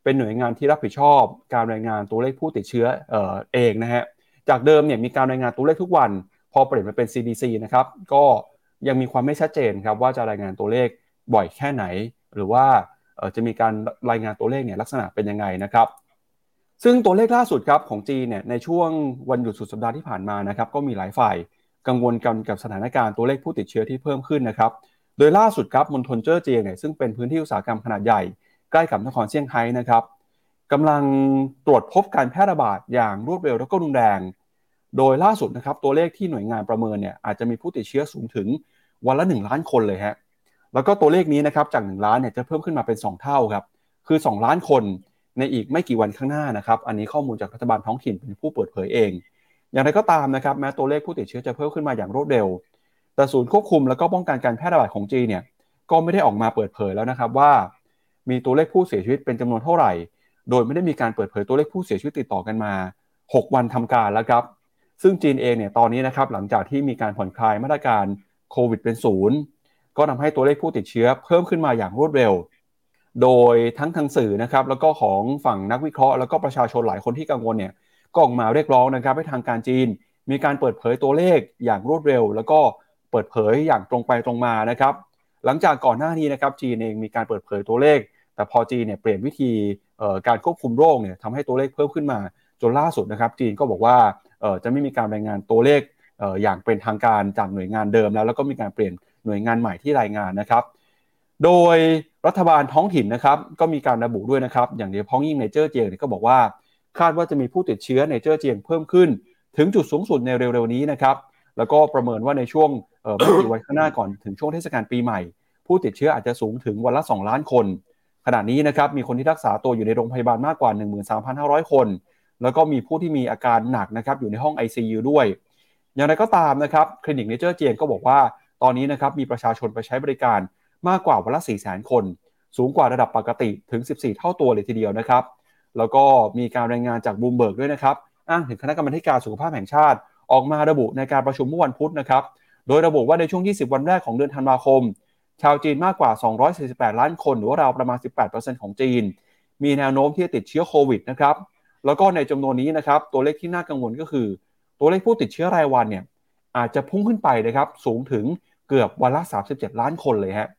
เป็นหน่วยงานที่รับผิดชอบการรายงานตัวเลขผู้ติดเชื้อเออเองนะฮะจากเดิมเนี่ยมีการรายงานตัวเลขทุกวัน พอเปลี่ยนมาเป็น CDC นะครับก็ยังมีความไม่ชัดเจนครับว่าจะรายงานตัวเลขบ่อยแค่ไหน หรือว่าจะมีการรายงานตัวเลขเนี่ยลักษณะเป็นยังไงนะครับ ซึ่งตัวเลขล่าสุดครับของจีนเนี่ยในช่วงวันหยุดสุดสัปดาห์ที่ผ่านมานะครับก็มีหลายฝ่ายกังวลกันกับสถานการณ์ตัวเลขผู้ติดเชื้อที่เพิ่มขึ้นนะครับ โดยล่าสุดครับมณฑลเจ้อเจียงเนี่ยซึ่งเป็นพื้นที่อุตสาหกรรมขนาดใหญ่ใกล้กับนครเซี่ยงไฮ้นะครับกำลังตรวจพบการแพร่ระบาดอย่างรวดเร็วและก็รุนแรง โดยล่าสุดนะครับตัวเลขที่หน่วยงานประเมินเนี่ยอาจจะมีผู้ติดเชื้อสูงถึงวันละ 1 ล้านคนเลยฮะแล้วก็ตัวเลขนี้นะครับจาก 1 ล้านเนี่ยจะเพิ่มขึ้นมาเป็น 2 เท่าครับคือ 2 ล้านคน ในอีกไม่กี่วันข้างหน้านะครับ อันนี้ข้อมูลจากรัฐบาลท้องถิ่นเป็นผู้เปิดเผยเอง อย่างไรก็ตามนะครับแม้ตัวเลขผู้ติดเชื้อจะเพิ่มขึ้นมาอย่างรวดเร็ว แต่ศูนย์ควบคุมและก็ป้องกันการแพร่ระบาดของจีนเนี่ยก็ไม่ได้ออกมาเปิดเผยแล้วนะครับว่า มีตัวเลขผู้เสียชีวิตเป็นจำนวนเท่าไหร่ โดยไม่ได้มีการเปิดเผยตัวเลขผู้เสียชีวิตติดต่อกันมา 6 วันทำการแล้วครับซึ่งจีนเองเนี่ยตอนนี้นะครับหลังจากที่มีการผ่อนคลายมาตรการโควิดเป็นศูนย์ก็ทำให้ตัวเลขผู้ติดเชื้อเพิ่มขึ้นมาอย่างรวดเร็ว โดยทั้งทางสื่อนะครับแล้วก็ของฝั่งนักวิเคราะห์แล้วก็ประชาชนหลายคนที่กังวลเนี่ยก็ออกมาเรียกร้องนะครับให้ทางการจีน มีการเปิดเผยตัวเลขอย่างรวดเร็ว แล้วก็เปิดเผยอย่างตรงไปตรงมานะครับหลังจากก่อนหน้านี้นะครับจีนเองมีการเปิดเผยตัวเลข แต่พอจีนเนี่ยเปลี่ยนวิธีการควบคุมโรคเนี่ยทำให้ตัวเลขเพิ่มขึ้นมาจนล่าสุดนะครับจีนก็บอกว่าจะไม่มีการรายงานตัวเลขอย่างเป็นทางการจากหน่วยงานเดิมแล้ว แล้วก็มีการเปลี่ยนหน่วยงานใหม่ที่รายงานนะครับ โดยรัฐบาลท้องถิ่นนะครับก็มีการระบุด้วยนะครับ อย่างเดียวพ้องยิ่งในเจ้อเจียงก็บอกว่า คาดว่าจะมีผู้ติดเชื้อในเจ้อเจียงเพิ่มขึ้น ถึงจุดสูงสุดในเร็วๆนี้นะครับแล้วก็ประเมินว่าในช่วงไม่กี่วันข้างหน้าก่อนถึงช่วงเทศกาลปีใหม่ ผู้ติดเชื้ออาจจะสูงถึงวันละ 2 ล้านคน ขณะนี้นะครับมีคนที่รักษาตัวอยู่ในโรงพยาบาลมากกว่า 13,500 คน แล้วก็มีผู้ที่มีอาการหนักนะครับอยู่ในห้อง ICU ด้วย อย่างไรก็ตามนะครับคลินิกในเจ้อเจียงก็บอกว่าตอนนี้นะครับมีประชาชนไปใช้บริการ มากกว่าวันละ 4 0 0 0 0 0 คน สูงกว่าระดับปกติถึง 14 เท่าตัวเลยทีเดียวนะครับ แล้วก็มีการรายงานจากบูมเบิร์กด้วยนะครับอ้างถึงคณะกรรมการสุขภาพแห่งชาติ ออกมาระบุในการประชุมเมื่อวันพุธนะครับ โดยระบุว่าในช่วง 20 วันแรกของเดือนธันวาคม ชาวจีนมากกว่า 248 ล้านคน หรือว่าราวประมาณ 18%ของจีน มีแนวโน้มที่จะติดเชื้อโควิดนะครับ แล้วก็ในจำนวนนี้นะครับ ตัวเลขที่น่ากังวลก็คือ ตัวเลขผู้ติดเชื้อรายวันเนี่ยอาจจะพุ่งขึ้นไปนะครับ สูงถึงเกือบวันละ 37 ล้านคนเลยฮะ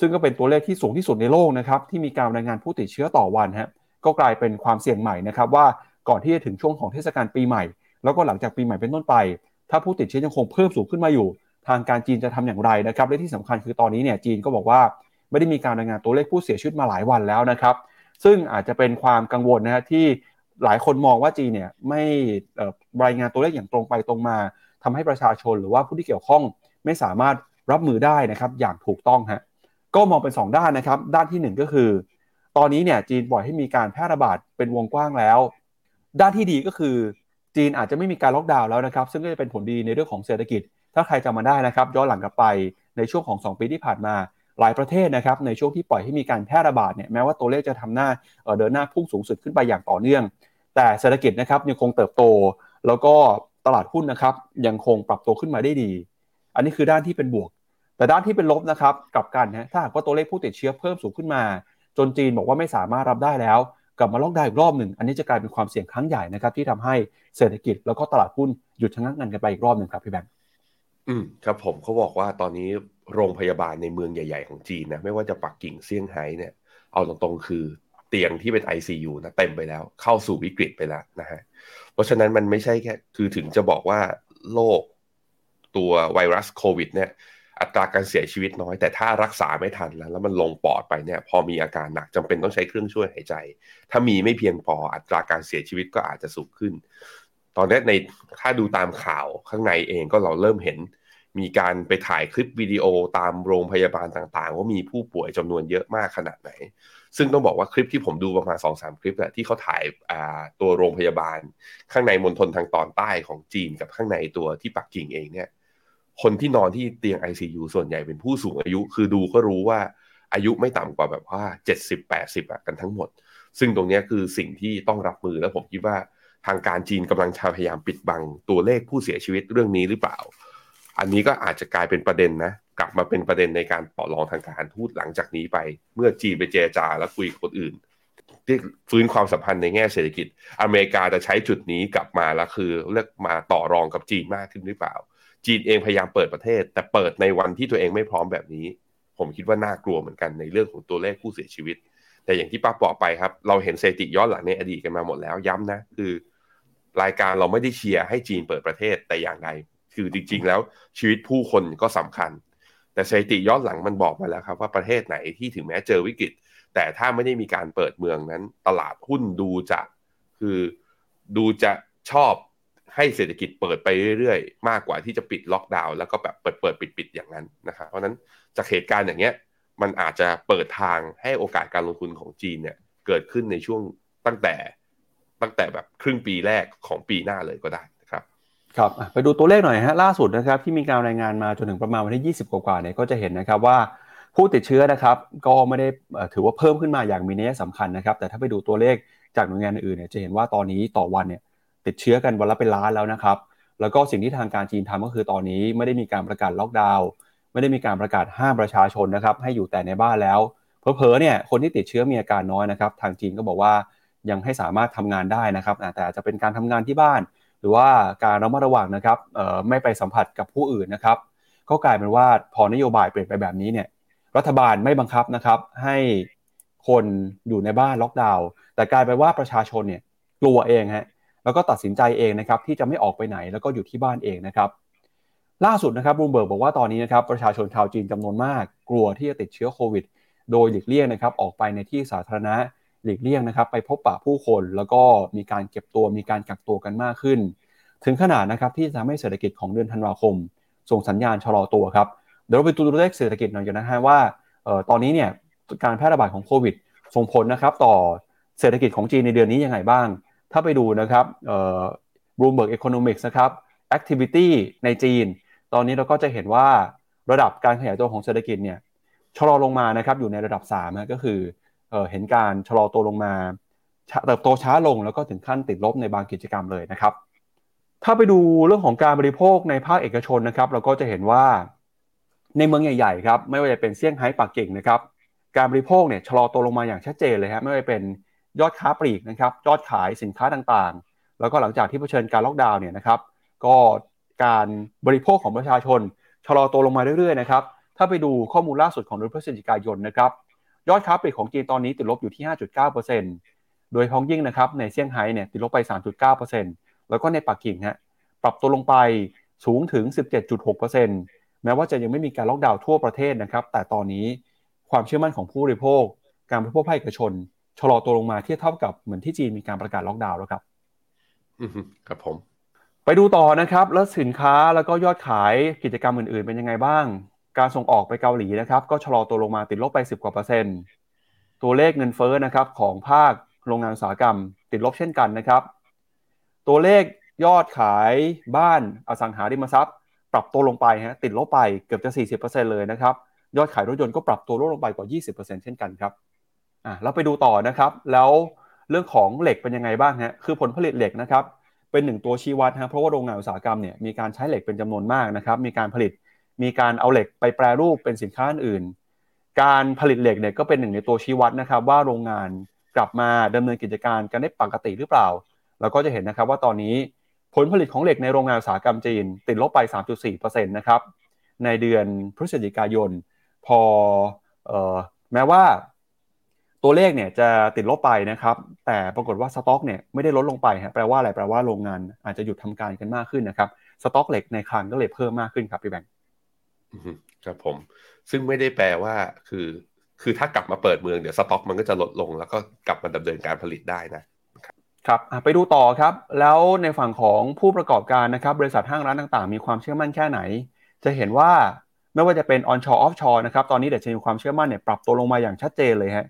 ซึ่งก็เป็นตัวเลขที่สูงที่สุดในโลกนะครับที่มีการรายงานผู้ติดเชื้อต่อวันฮะก็กลายเป็นความเสี่ยงใหม่นะครับว่าก่อนที่จะถึงช่วงของเทศกาลปีใหม่ แล้วก็หลังจากปีใหม่เป็นต้นไป ถ้าผู้ติดเชื้อยังคงเพิ่มสูงขึ้นมาอยู่ ทางการจีนจะทำอย่างไรนะครับและที่สำคัญคือตอนนี้เนี่ยจีนก็บอกว่าไม่ได้มีการรายงานตัวเลขผู้เสียชีวิตมาหลายวันแล้วนะครับ ซึ่งอาจจะเป็นความกังวลนะฮะที่หลายคนมองว่าจีนเนี่ยไม่รายงานตัวเลขอย่างตรงไปตรงมาทำให้ประชาชนหรือว่าผู้ที่เกี่ยวข้องไม่สามารถรับมือได้นะครับอย่างถูกต้องฮะ ก็มองเป็น 2 ด้านนะครับ ด้านที่ 1 ก็คือ ตอนนี้เนี่ยจีนปล่อยให้มีการแพร่ระบาดเป็นวงกว้างแล้ว ด้านที่ดีก็คือจีนอาจจะไม่มีการล็อกดาวน์แล้วนะครับ ซึ่งก็จะเป็นผลดีในเรื่องของเศรษฐกิจ ถ้าใครจำมาได้นะครับ ย้อนหลังกลับไปในช่วงของ 2 ปีที่ผ่านมาหลายประเทศนะครับในช่วงที่ปล่อยให้มีการแพร่ระบาดเนี่ยแม้ว่าตัวเลขจะทำหน้าเดินหน้าพุ่งสูงสุดขึ้นไปอย่างต่อเนื่อง แต่เศรษฐกิจนะครับยังคงเติบโต แล้วก็ตลาดหุ้นนะครับยังคงปรับตัวขึ้นมาได้ดี อันนี้คือด้านที่เป็นบวก แต่ด้านที่เป็นลบนะครับกลับกันนะถ้าหากว่าตัวเลขผู้ติดเชื้อเพิ่มสูงขึ้นมา จนจีนบอกว่าไม่สามารถรับได้แล้ว กลับมาล็อกดาวน์อีกรอบหนึ่ง อันนี้จะกลายเป็นความเสี่ยงครั้งใหญ่นะครับที่ทำให้เศรษฐกิจแล้วก็ตลาดหุ้นหยุดชะงักงันกันไปอีกรอบหนึ่งครับพี่แบงค์อืมครับผมเขาบอกว่าตอนนี้โรงพยาบาลในเมืองใหญ่ ๆ ของจีนนะไม่ว่าจะปักกิ่งเซี่ยงไฮ้เนี่ยเอาตรงๆคือเตียงที่เป็น ICU นะเต็มไปแล้ว เข้าสู่วิกฤตไปแล้วนะฮะเพราะฉะนั้นมันไม่ใช่แค่ คือถึงจะบอกว่าโรคตัวไวรัสโควิดเนี่ย อัตราการเสียชีวิตน้อย แต่ถ้ารักษาไม่ทันแล้ว แล้วมันลงปอดไปเนี่ย พอมีอาการหนักจำเป็นต้องใช้เครื่องช่วยหายใจ ถ้ามีไม่เพียงพออัตราการเสียชีวิตก็อาจจะสูงขึ้น ตอนนี้ในถ้าดูตามข่าวข้างในเองก็เราเริ่มเห็น มีการไปถ่ายคลิปวิดีโอตามโรงพยาบาลต่างๆ ว่ามีผู้ป่วยจำนวนเยอะมากขนาดไหน ซึ่งต้องบอกว่าคลิปที่ผมดูประมาณ2องสามคลิปแหละที่เขาถ่ายตัวโรงพยาบาล ข้างในมณฑลทางตอนใต้ของจีนกับข้างในตัวที่ปักกิ่งเองเนี่ย คนที่นอนที่เตียง ICU ส่วนใหญ่เป็นผู้สูงอายุ คือดูก็รู้ว่าอายุไม่ต่ำกว่าแบบว่า70-80อะกันทั้งหมด ซึ่งตรงนี้คือสิ่งที่ต้องรับมือแล้วผมคิดว่าทางการจีนกำลังพยายามปิดบังตัวเลขผู้เสียชีวิตเรื่องนี้หรือเปล่า อันนี้ก็อาจจะกลายเป็นประเด็นนะ กลับมาเป็นประเด็นในการต่อรองทางการทูตหลังจากนี้ไป เมื่อจีนไปเจรจาแล้วคุยกับคนอื่นที่ฟื้นความสัมพันธ์ในแง่เศรษฐกิจ อเมริกาจะใช้จุดนี้กลับมาแล้วคือเลือกมาต่อรองกับจีนมากขึ้นหรือเปล่า จีนเองพยายามเปิดประเทศ แต่เปิดในวันที่ตัวเองไม่พร้อมแบบนี้ ผมคิดว่าน่ากลัวเหมือนกันในเรื่องของตัวเลขผู้เสียชีวิต แต่อย่างที่ป้าบอกไปครับ เราเห็นสถิติย้อนหลังในอดีตกันมาหมดแล้วย้ำนะ คือ รายการเราไม่ได้เชียร์ให้จีนเปิดประเทศแต่อย่างใดคือจริง ๆ แล้วชีวิตผู้คนก็สำคัญ แต่สถิติย้อนหลังมันบอกมาแล้วครับว่าประเทศไหนที่ถึงแม้เจอวิกฤต แต่ถ้าไม่ได้มีการเปิดเมืองนั้น ตลาดหุ้นดูจะคือดูจะชอบ ให้เศรษฐกิจเปิดไปเรื่อยๆ มากกว่าที่จะปิดล็อกดาวน์แล้วก็แบบเปิดเปิดปิดปิดอย่างนั้นนะครับเพราะนั้นจากเหตุการณ์อย่างเงี้ยมันอาจจะเปิดทางให้โอกาสการลงทุนของจีนเนี่ยเกิดขึ้นในช่วงตั้งแต่ตั้งแต่แบบครึ่งปีแรกของปีหน้าเลยก็ได้นะครับครับไปดูตัวเลขหน่อยฮะล่าสุดนะครับที่มีการรายงานมาจนถึงประมาณวันที่ 20 กว่าเนี่ยก็จะเห็นนะครับว่าผู้ติดเชื้อนะครับก็ไม่ได้ถือว่าเพิ่มขึ้นมาอย่างมีนัยสำคัญนะครับแต่ถ้าไปดูตัวเลขจากหน่วยงานอื่นเนี่ยจะเห็นว่าตอนนี้ต่อวันเนี่ย ติดเชื้อกันวันละเป็นล้านแล้วนะครับ แล้วก็สิ่งที่ทางการจีนทำก็คือตอนนี้ไม่ได้มีการประกาศล็อกดาวน์ไม่ได้มีการประกาศห้ามประชาชนนะครับให้อยู่แต่ในบ้านแล้วเพอๆเนี่ยคนที่ติดเชื้อมีอาการน้อยนะครับ ทางจีนก็บอกว่ายังให้สามารถทำงานได้นะครับ แต่อาจจะเป็นการทำงานที่บ้าน หรือว่าการระมัดระวังนะครับไม่ไปสัมผัสกับผู้อื่นนะครับ ก็กลายเป็นว่าพอนโยบายเปลี่ยนไปแบบนี้เนี่ยรัฐบาลไม่บังคับนะครับ ให้คนอยู่ในบ้านล็อกดาวน์แต่กลายเป็นว่าประชาชนเนี่ยกลัวเองฮะ แล้วก็ตัดสินใจเองนะครับที่จะไม่ออกไปไหนแล้วก็อยู่ที่บ้านเองนะครับ ล่าสุดนะครับรูมเบิร์กบอกว่าตอนนี้นะครับประชาชนชาวจีนจำนวนมาก กลัวที่จะติดเชื้อโควิด โดยหลีกเลี่ยงนะครับออกไปในที่สาธารณะหลีกเลี่ยงนะครับ ไปพบปะผู้คนแล้วก็มีการเก็บตัวมีการกักตัวกันมากขึ้น ถึงขนาดนะครับที่จะทำให้เศรษฐกิจของเดือนธันวาคม ส่งสัญญาณชะลอตัวครับเดี๋ยวเราไปดูตัวเลขเศรษฐกิจหน่อยกันนะฮะว่าตอนนี้เนี่ยการแพร่ระบาดของโควิดส่งผลนะครับต่อเศรษฐกิจของจีนในเดือนนี้ยังไงบ้าง ถ้าไปดูนะครับเอ่อ Bloomberg Economics นะครับ activity ในจีน ตอนนี้เราก็จะเห็นว่าระดับการขยายตัวของเศรษฐกิจเนี่ยชะลอลงมานะครับอยู่ในระดับ3นะก็คือเออเห็นการชะลอตัวลงมาเติบโตช้าลงแล้วก็ถึงขั้นติดลบในบางกิจกรรมเลยนะครับ ถ้าไปดูเรื่องของการบริโภคในภาคเอกชนนะครับ เราก็จะเห็นว่าในเมืองใหญ่ๆครับไม่ว่าจะเป็นเซี่ยงไฮ้ปักกิ่งนะครับ การบริโภคเนี่ยชะลอตัวลงมาอย่างชัดเจนเลยครับไม่ว่าจะเป็น ยอดค้าปลีกนะครับยอดขายสินค้าต่างๆ แล้วก็หลังจากที่เผชิญการล็อกดาวน์เนี่ยนะครับก็การบริโภคของประชาชนชะลอตัวลงมาเรื่อยๆนะครับถ้าไปดูข้อมูลล่าสุดของเดือนพฤศจิกายนนะครับยอดค้าปลีกของจีนตอนนี้ติดลบอยู่ที่ 5.9%โดยพ้องยิ่งนะครับในเซี่ยงไฮ้เนี่ยติดลบไป 3.9%แล้วก็ในปักกิ่งฮะปรับตัวลงไปสูงถึง 17.6%แม้ว่าจะยังไม่มีการล็อกดาวน์ทั่วประเทศนะครับ แต่ตอนนี้ความเชื่อมั่นของผู้บริโภค การบริโภคภาคเอกชน ชะลอตัวลงมาเทียบเท่ากับเหมือนที่จีนมีการประกาศล็อกดาวน์แล้วครับครับผม ไปดูต่อนะครับ แล้วสินค้าแล้วก็ยอดขายกิจกรรมอื่นๆ เป็นยังไงบ้าง การส่งออกไปเกาหลีนะครับ ก็ชะลอตัวลงมาติดลบไป 10กว่าเปอร์เซ็นต์ตัวเลขเงินเฟ้อนะครับของภาคโรงงานอุตสาหกรรม ติดลบเช่นกันนะครับ ตัวเลขยอดขายบ้านอสังหาริมทรัพย์ ปรับตัวลงไปฮะติดลบไปเกือบจะ 40%เลยนะครับ ยอดขายรถยนต์ก็ปรับตัวลดลงไปกว่า 20%เช่นกันครับ อะเราไปดูต่อนะครับ แล้วเรื่องของเหล็กเป็นยังไงบ้างฮะคือผลผลิตเหล็กนะครับเป็นหนึ่งตัวชี้วัดฮะเพราะว่าโรงงานอุตสาหกรรมเนี่ยมีการใช้เหล็กเป็นจำนวนมากนะครับ มีการผลิตมีการเอาเหล็กไปแปรรูปเป็นสินค้าอื่น การผลิตเหล็กเนี่ยก็เป็นหนึ่งในตัวชี้วัดนะครับ ว่าโรงงานกลับมาดำเนินกิจการกันได้ปกติหรือเปล่าเราก็จะเห็นนะครับว่าตอนนี้ผลผลิตของเหล็กในโรงงานอุตสาหกรรมจีน ติดลบไป 3.4%นะครับในเดือนพฤศจิกายน พอออแม้ว่า ตัวเลขเนี่ยจะติดลบไปนะครับ แต่ปรากฏว่าสต็อกเนี่ยไม่ได้ลดลงไปฮะแปลว่าอะไรแปลว่าโรงงานอาจจะหยุดทำการกันมากขึ้นนะครับ สต็อกเหล็กในคลังก็เลยเพิ่มมากขึ้นครับพี่แบงค์ครับผม ซึ่งไม่ได้แปลว่าคือ คือถ้ากลับมาเปิดเมืองเดี๋ยวสต็อกมันก็จะลดลง แล้วก็กลับมาดำเนินการผลิตได้นะครับไปดูต่อครับ แล้วในฝั่งของผู้ประกอบการนะครับบริษัทห้างร้านต่างๆ มีความเชื่อมั่นแค่ไหน จะเห็นว่าไม่ว่าจะเป็น on shore off shore นะครับตอนนี้เดี๋ยวจะมีความเชื่อมั่นเนี่ยปรับตัวลงมาอย่างชัดเจนเลยฮะ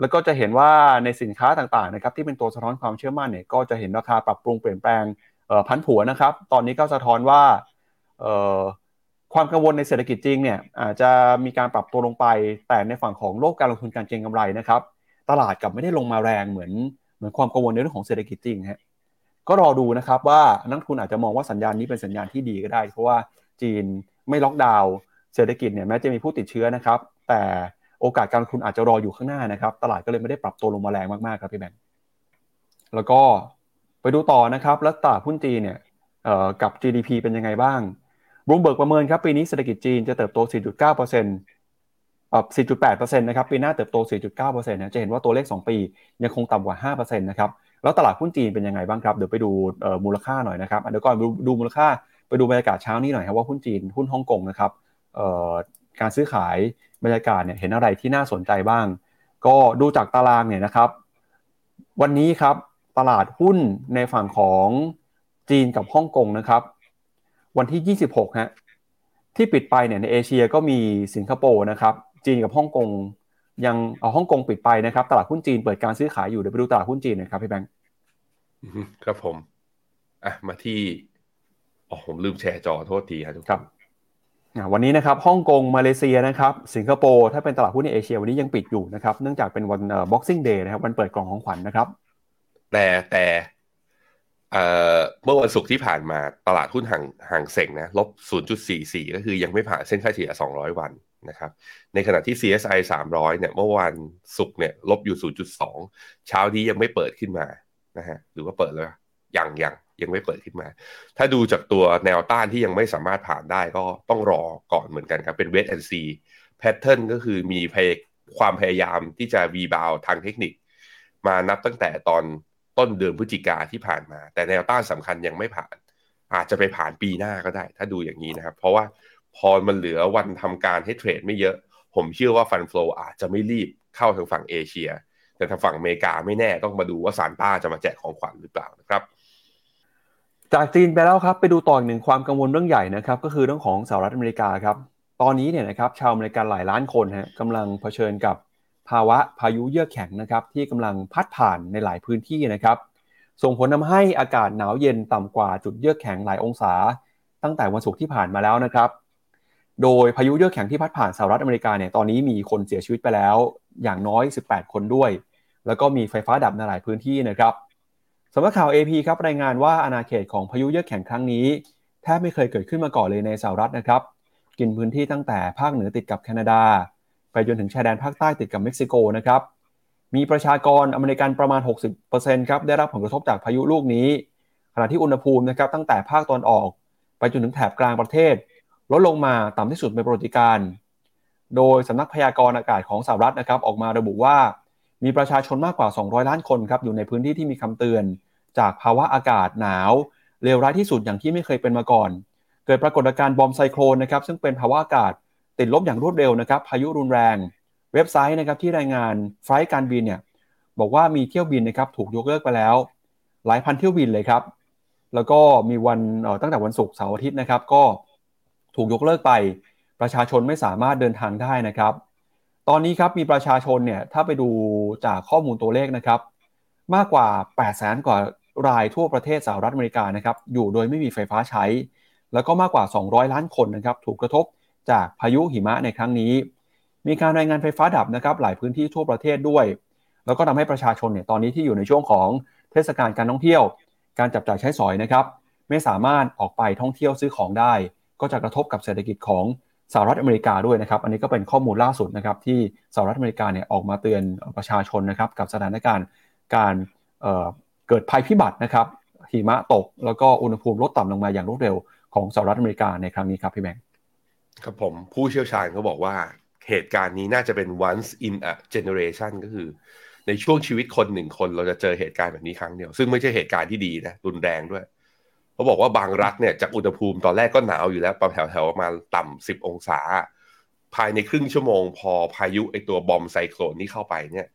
แล้วก็จะเห็นว่าในสินค้าต่างๆนะครับที่เป็นตัวสะท้อนความเชื่อมั่นเนี่ยก็จะเห็นราคาปรับปรุงเปลี่ยนแปลงพันผัวนะครับ ตอนนี้ก็สะท้อนว่าความกังวลในเศรษฐกิจจริงเนี่ยอาจจะมีการปรับตัวลงไป แต่ในฝั่งของโลกการลงทุนการเก็งกำไรนะครับ ตลาดกลับไม่ได้ลงมาแรงเหมือนเหมือนความกังวลในเรื่องของเศรษฐกิจจริงฮะก็รอดูนะครับว่านักทุนอาจจะมองว่าสัญญาณนี้เป็นสัญญาณที่ดีก็ได้ เพราะว่าจีนไม่ล็อกดาวน์เศรษฐกิจเนี่ยแม้จะมีผู้ติดเชื้อนะครับ แต่ โอกาสการลงทุนอาจจะรออยู่ข้างหน้านะครับตลาดก็เลยไม่ได้ปรับตัวลงมาแรงมากๆครับพี่แบงค์แล้วก็ไปดูต่อนะครับแล้วตลาดหุ้นจีนเนี่ยกับ GDP เป็นยังไงบ้างบรูมเบิร์กประเมินครับปีนี้เศรษฐกิจจีนจะเติบโต 4.9%อ่อ4.8%นะครับปีหน้าเติบโต 4.9%นะจะเห็นว่าตัวเลข 2 ปียังคงต่ำกว่า 5%นะครับแล้วตลาดหุ้นจีนเป็นยังไงบ้างครับเดี๋ยวไปดูมูลค่าหน่อยนะครับเดี๋ยวก่อนดูมูลค่าไปดูบรรยากาศเช้านี้หน่อยครับว่าหุ้นจีนหุ้นฮ่องกงนะครับ การซื้อขายบรรยากาศเนี่ยเห็นอะไรที่น่าสนใจบ้าง ก็ดูจากตารางเนี่ยนะครับ วันนี้ครับตลาดหุ้นในฝั่งของจีนกับฮ่องกงนะครับ วันที่ 26ฮะที่ปิดไปเนี่ยในเอเชียก็มีสิงคโปร์นะครับ จีนกับฮ่องกงยังเอาฮ่องกงปิดไปนะครับ ตลาดหุ้นจีนเปิดการซื้อขายอยู่เดี๋ยวไปดูตลาดหุ้นจีนนะครับพี่แบงค์ครับผมอะมาที่อ๋อผมลืมแชร์จอโทษทีครับทุกครับ วันนี้นะครับฮ่องกงมาเลเซียนะครับสิงคโปร์ถ้าเป็นตลาดหุ้นในเอเชียวันนี้ยังปิดอยู่นะครับเนื่องจากเป็นวันบ็อกซิ่งเดย์นะครับวันเปิดกล่องของขวัญนนะครับ แต่แต่เมื่อวันศุกร์ที่ผ่านมาตลาดหุ้นห่างห่างเซ็งนะลบ 0.44 ก็คือยังไม่ผ่านเส้นค่าเฉลี่ย 200 วันนะครับในขณะที่ CSI 300 เนี่ยเมื่อวันศุกร์เนี่ยลบอยู่ 0.2 เช้านี้ยังไม่เปิดขึ้นมานะฮะหรือว่าเปิดแล้วยังยัง ยังไม่เปิดขึ้นมา ถ้าดูจากตัวแนวต้านที่ยังไม่สามารถผ่านได้ก็ต้องรอก่อนเหมือนกันครับ เป็น wait and see pattern ก็คือมีความพยายามที่จะวีบาวทางเทคนิค มานับตั้งแต่ตอนต้นเดือนพฤศจิกาที่ผ่านมา แต่แนวต้านสำคัญยังไม่ผ่าน อาจจะไปผ่านปีหน้าก็ได้ ถ้าดูอย่างนี้นะครับ เพราะว่าพอมันเหลือวันทำการให้เทรดไม่เยอะ ผมเชื่อว่า fund flow อาจจะไม่รีบเข้าทางฝั่งเอเชีย แต่ทางฝั่งอเมริกาไม่แน่ต้องมาดูว่าซานต้าจะมาแจกของขวัญหรือเปล่านะครับ จากจีนไปแล้วครับไปดูต่ออีกหนึ่งความกังวลเรื่องใหญ่นะครับก็คือเรื่องของสหรัฐอเมริกาครับตอนนี้เนี่ยนะครับชาวอเมริกันหลายล้านคนฮะกำลังเผชิญกับภาวะพายุเยือกแข็งนะครับที่กำลังพัดผ่านในหลายพื้นที่นะครับส่งผลทาให้อากาศหนาวเย็นต่ำกว่าจุดเยือกแข็งหลายองศา ตั้งแต่วันศุกร์ที่ผ่านมาแล้วนะครับ โดยพายุเยือกแข็งที่พัดผ่านสหรัฐอเมริกาเนี่ยตอนนี้มีคนเสียชีวิตไปแล้ว อย่างน้อย 18 คนด้วย แล้วก็มีไฟฟ้าดับในหลายพื้นที่นะครับ สำนักข่าว AP ครับรายงานว่าอาณาเขตของพายุเยือกแข็งครั้งนี้แทบไม่เคยเกิดขึ้นมาก่อนเลยในสหรัฐนะครับ กินพื้นที่ตั้งแต่ภาคเหนือติดกับแคนาดา ไปจนถึงชายแดนภาคใต้ติดกับเม็กซิโกนะครับ มีประชากรอเมริกันประมาณ 60%ครับได้รับผลกระทบจากพายุลูกนี้ ขณะที่อุณหภูมินะครับตั้งแต่ภาคตอนออก ไปจนถึงแถบกลางประเทศ ลดลงมาต่ำที่สุดเป็นประวัติการ โดยสำนักพยากรณ์อากาศของสหรัฐนะครับออกมาระบุว่า มีประชาชนมากกว่า 200 ล้านคนครับอยู่ในพื้นที่ที่มีคำเตือน จากภาวะอากาศหนาวเลวร้ายที่สุดอย่างที่ไม่เคยเป็นมาก่อน เกิดปรากฏการณ์บอมไซโครนนะครับซึ่งเป็นภาวะอากาศติดลบอย่างรวดเร็วนะครับพายุรุนแรง เว็บไซต์นะครับที่รายงานไฟล์การบินเนี่ยบอกว่ามีเที่ยวบินนะครับถูกยกเลิกไปแล้ว หลายพันเที่ยวบินเลยครับ แล้วก็มีวันตั้งแต่วันศุกร์เสาร์อาทิตย์นะครับ ก็ถูกยกเลิกไป ประชาชนไม่สามารถเดินทางได้นะครับ ตอนนี้ครับมีประชาชนเนี่ยถ้าไปดูจากข้อมูลตัวเลขนะครับ มากกว่า 8 0 0แสนกว่ารายทั่วประเทศสหรัฐอเมริกานะครับอยู่โดยไม่มีไฟฟ้าใช้ แล้วก็มากกว่า 200 ล้านคนนะครับถูกกระทบจากพายุหิมะในครั้งนี้ มีการรายงานไฟฟ้าดับนะครับหลายพื้นที่ทั่วประเทศด้วย แล้วก็ทำให้ประชาชนเนี่ยตอนนี้ที่อยู่ในช่วงของเทศกาลการท่องเที่ยว การจับจ่ายใช้สอยนะครับไม่สามารถออกไปท่องเที่ยวซื้อของได้ ก็จะกระทบกับเศรษฐกิจของ สหรัฐอเมริกาด้วยนะครับอันนี้ก็เป็นข้อมูลล่าสุดนะครับที่สหรัฐอเมริกาเนี่ยออกมาเตือนประชาชนนะครับกับสถานการณ์การเเกิดภัยพิบัตินะครับหิมะตกแล้วก็อุณหภูมิลดต่ำลงมาอย่างรวดเร็วของสหรัฐอเมริกาในครั้งนี้ครับพี่แบงค์ครับผมผู้เชี่ยวชาญเขาบอกว่าเหตุการณ์นี้น่าจะเป็น once in a generation ก็คือ ในช่วงชีวิตคนหนึ่งคนเราจะเจอเหตุการณ์แบบนี้ครั้งเดียว ซึ่งไม่ใช่เหตุการณ์ที่ดีนะรุนแรงด้วย เขาบอกว่าบางรัฐเนี่ยจากอุณหภูมิตอนแรกก็หนาวอยู่แล้วประมาณแถวๆมาต่ำสิบองศา ภายในครึ่งชั่วโมงพอพายุไอตัวบอมไซโคลนนี้เข้าไปเนี่ย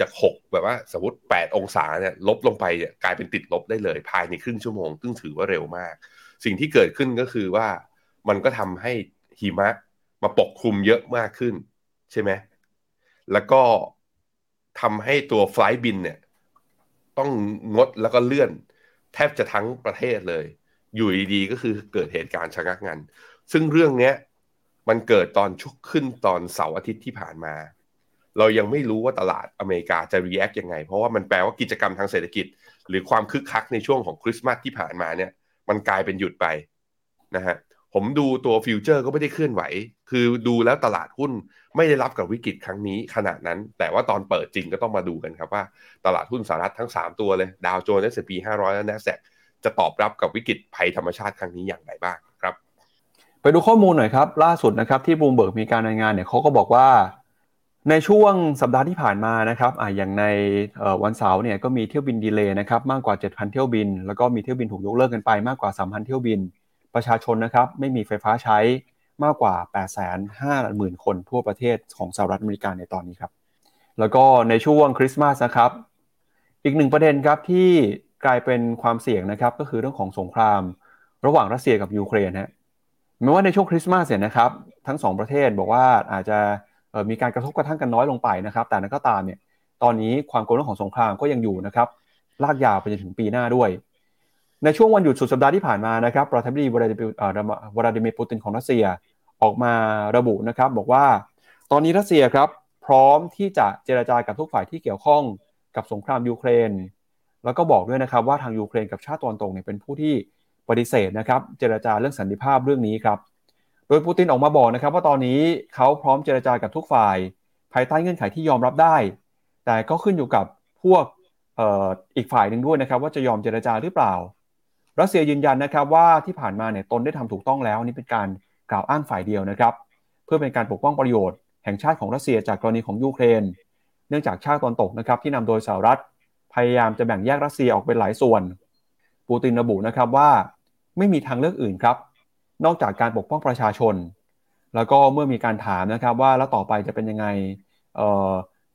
จากหกแบบว่าสมมติแปดองศาเนี่ยลบลงไปกลายเป็นติดลบได้เลย ภายในครึ่งชั่วโมงซึ่งถือว่าเร็วมาก สิ่งที่เกิดขึ้นก็คือว่ามันก็ทำให้หิมะมาปกคลุมเยอะมากขึ้น ใช่ไหมแล้วก็ทำให้ตัวไฟล์บินเนี่ย ต้องงดแล้วก็เลื่อน ทบจะทั้งประเทศเลย อยู่ดีๆก็คือเกิดเหตุการณ์ชะงักงัน ซึ่งเรื่องเนี้ยมันเกิดตอนชุกขึ้นตอนเสาร์อาทิตย์ที่ผ่านมา เรายังไม่รู้ว่าตลาดอเมริกาจะรีแอคยังไง เพราะว่ามันแปลว่ากิจกรรมทางเศรษฐกิจ หรือความคึกคักในช่วงของคริสต์มาสที่ผ่านมาเนี่ย มันกลายเป็นหยุดไปนะฮะ ผมดูตัว future ก็ไม่ได้เคลื่อนไหว คือดูแล้วตลาดหุ้นไม่ได้รับกับวิกฤตครั้งนี้ขนาดนั้น แต่ว่าตอนเปิดจริงก็ต้องมาดูกันครับว่า ตลาดหุ้นสหรัฐทั้ง 3 ตัวเลยดาวโจนส์ S&P 500และ NASDAQ จะตอบรับกับวิกฤตภัยธรรมชาติครั้งนี้อย่างไรบ้างครับ ไปดูข้อมูลหน่อยครับ ล่าสุดนะครับที่บูมเบิร์กมีการรายงานเนี่ยเขาก็บอกว่า ในช่วงสัปดาห์ที่ผ่านมานะครับอ่าอย่างในวันเสาร์เนี่ยก็มีเที่ยวบิน delay นะครับมากกว่า 7,000 เที่ยวบิน แล้วก็มีเที่ยวบินถูกยกเลิกกันไปมากกว่า 3,000 เที่ยวบิน ประชาชนนะครับไม่มีไฟฟ้าใช้มากกว่า 850,000 คนทั่วประเทศของสหรัฐอเมริกาในตอนนี้ครับ แล้วก็ในช่วงคริสต์มาสนะครับ อีกหนึ่งประเด็นครับที่กลายเป็นความเสี่ยงนะครับ ก็คือเรื่องของสงคราม ระหว่างรัสเซียกับยูเครนฮะแม้ว่าในช่วงคริสต์มาสเนี่ยนะครับ ทั้งสองประเทศบอกว่าอาจจะมีการกระทบกระทั่งกันน้อยลงไปนะครับ แต่กระนั้นก็ตามเนี่ยตอนนี้ความกลัวเรื่องของสงครามก็ยังอยู่นะครับลากยาวไปจนถึงปีหน้าด้วย ในช่วงวันหยุดสุดสัปดาห์ที่ผ่านมานะครับประธานาธิบดีวลาดิเมียร์ปูตินของรัสเซียออกมาระบุนะครับบอกว่าตอนนี้รัสเซียครับพร้อมที่จะเจรจากับทุกฝ่ายที่เกี่ยวข้องกับสงครามยูเครน แล้วก็บอกด้วยนะครับว่าทางยูเครนกับชาติตะวันตกเนี่ยเป็นผู้ที่ปฏิเสธนะครับเจรจาเรื่องสันติภาพเรื่องนี้ครับโดยปูตินออกมาบอกนะครับว่าตอนนี้เขาพร้อมเจราจากับทุกฝ่าย ภายใต้เงื่อนไขที่ยอมรับได้ แต่ก็ขึ้นอยู่กับพวกอออีกฝ่ายหนึ่งด้วยนะครับว่าจะยอมเจราจาหรือเปล่า รัสเซียยืนยันนะครับว่าที่ผ่านมาเนี่ยตนได้ทำถูกต้องแล้วนี่เป็นการกล่าวอ้างฝ่ายเดียวนะครับ เพื่อเป็นการปกป้องประโยชน์แห่งชาติของรัสเซียจากกรณีของยูเครน เนื่องจากชาติตอนตกนะครับที่นำโดยสหรัฐพยายามจะแบ่งแยกรัสเซียออกเป็นหลายส่วน ปูตินระบุนะครับว่าไม่มีทางเลือกอื่นครับ นอกจากการปกป้องประชาชน แล้วก็เมื่อมีการถามนะครับว่าแล้วต่อไปจะเป็นยังไง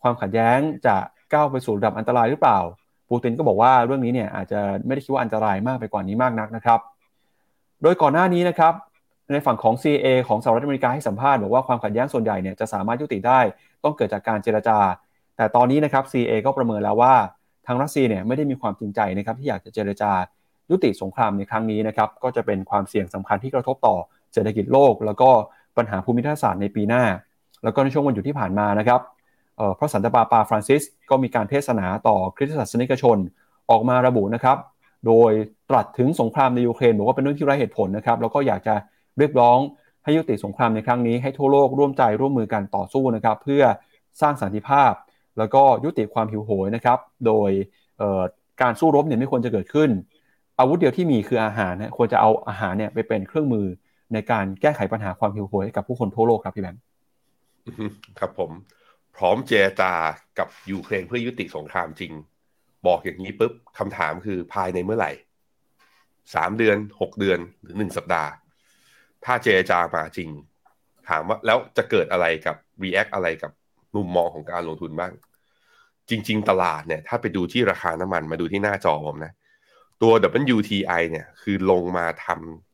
ความขัดแย้งจะก้าวไปสู่ระดับอันตรายหรือเปล่า ปูตินก็บอกว่าเรื่องนี้เนี่ยอาจจะไม่ได้คิดว่าอันตรายมากไปกว่านี้มากนักนะครับ โดยก่อนหน้านี้นะครับในฝั่งของ CA ของสหรัฐอเมริกาให้สัมภาษณ์บอกว่าความขัดแย้งส่วนใหญ่เนี่ยจะสามารถยุติได้ต้องเกิดจากการเจรจา แต่ตอนนี้นะครับ CA ก็ประเมินแล้วว่าทางรัสเซียเนี่ยไม่ได้มีความจริงใจนะครับที่อยากจะเจรจายุติสงครามในครั้งนี้นะครับก็จะเป็นความเสี่ยงสำคัญที่กระทบต่อเศรษฐกิจโลก แล้วก็ปัญหาภูมิทัศน์ในปีหน้า แล้วก็ในช่วงวันหยุดที่ผ่านมานะครับ พระสันตะปาปาฟรานซิสก็มีการเทศนาต่อคริสตศาสนิกชนออกมาระบุนะครับ โดยตรัสถึงสงครามในยูเครนบอกว่าเป็นเรื่องที่ไร้เหตุผลนะครับ แล้วก็อยากจะเรียกร้องให้ยุติสงครามในครั้งนี้ให้ทั่วโลกร่วมใจร่วมมือกันต่อสู้นะครับ เพื่อสร้างสันติภาพ แล้วก็ยุติความหิวโหยนะครับ โดยการสู้รบเนี่ยไม่ควรจะเกิดขึ้น อาวุธเดียวที่มีคืออาหารนะควรจะเอาอาหารเนี่ยไปเป็นเครื่องมือในการแก้ไขปัญหาความหิวโหยให้กับผู้คนทั่วโลกครับพี่แบงค์ครับผม พร้อมเจรจากับยูเครนเพื่อยุติสงครามจริง บอกอย่างนี้ปุ๊บคำถามคือภายในเมื่อไหร่สามเดือนหกเดือนหรือหนึ่งสัปดาห์ ถ้าเจรจามาจริง ถามว่าแล้วจะเกิดอะไรกับ react อะไรกับมุมมองของการลงทุนบ้าง จริง ๆ ตลาดเนี่ย ถ้าไปดูที่ราคาน้ำมันมาดูที่หน้าจอผมนะ ตัว WTI เนี่ยคือลงมาท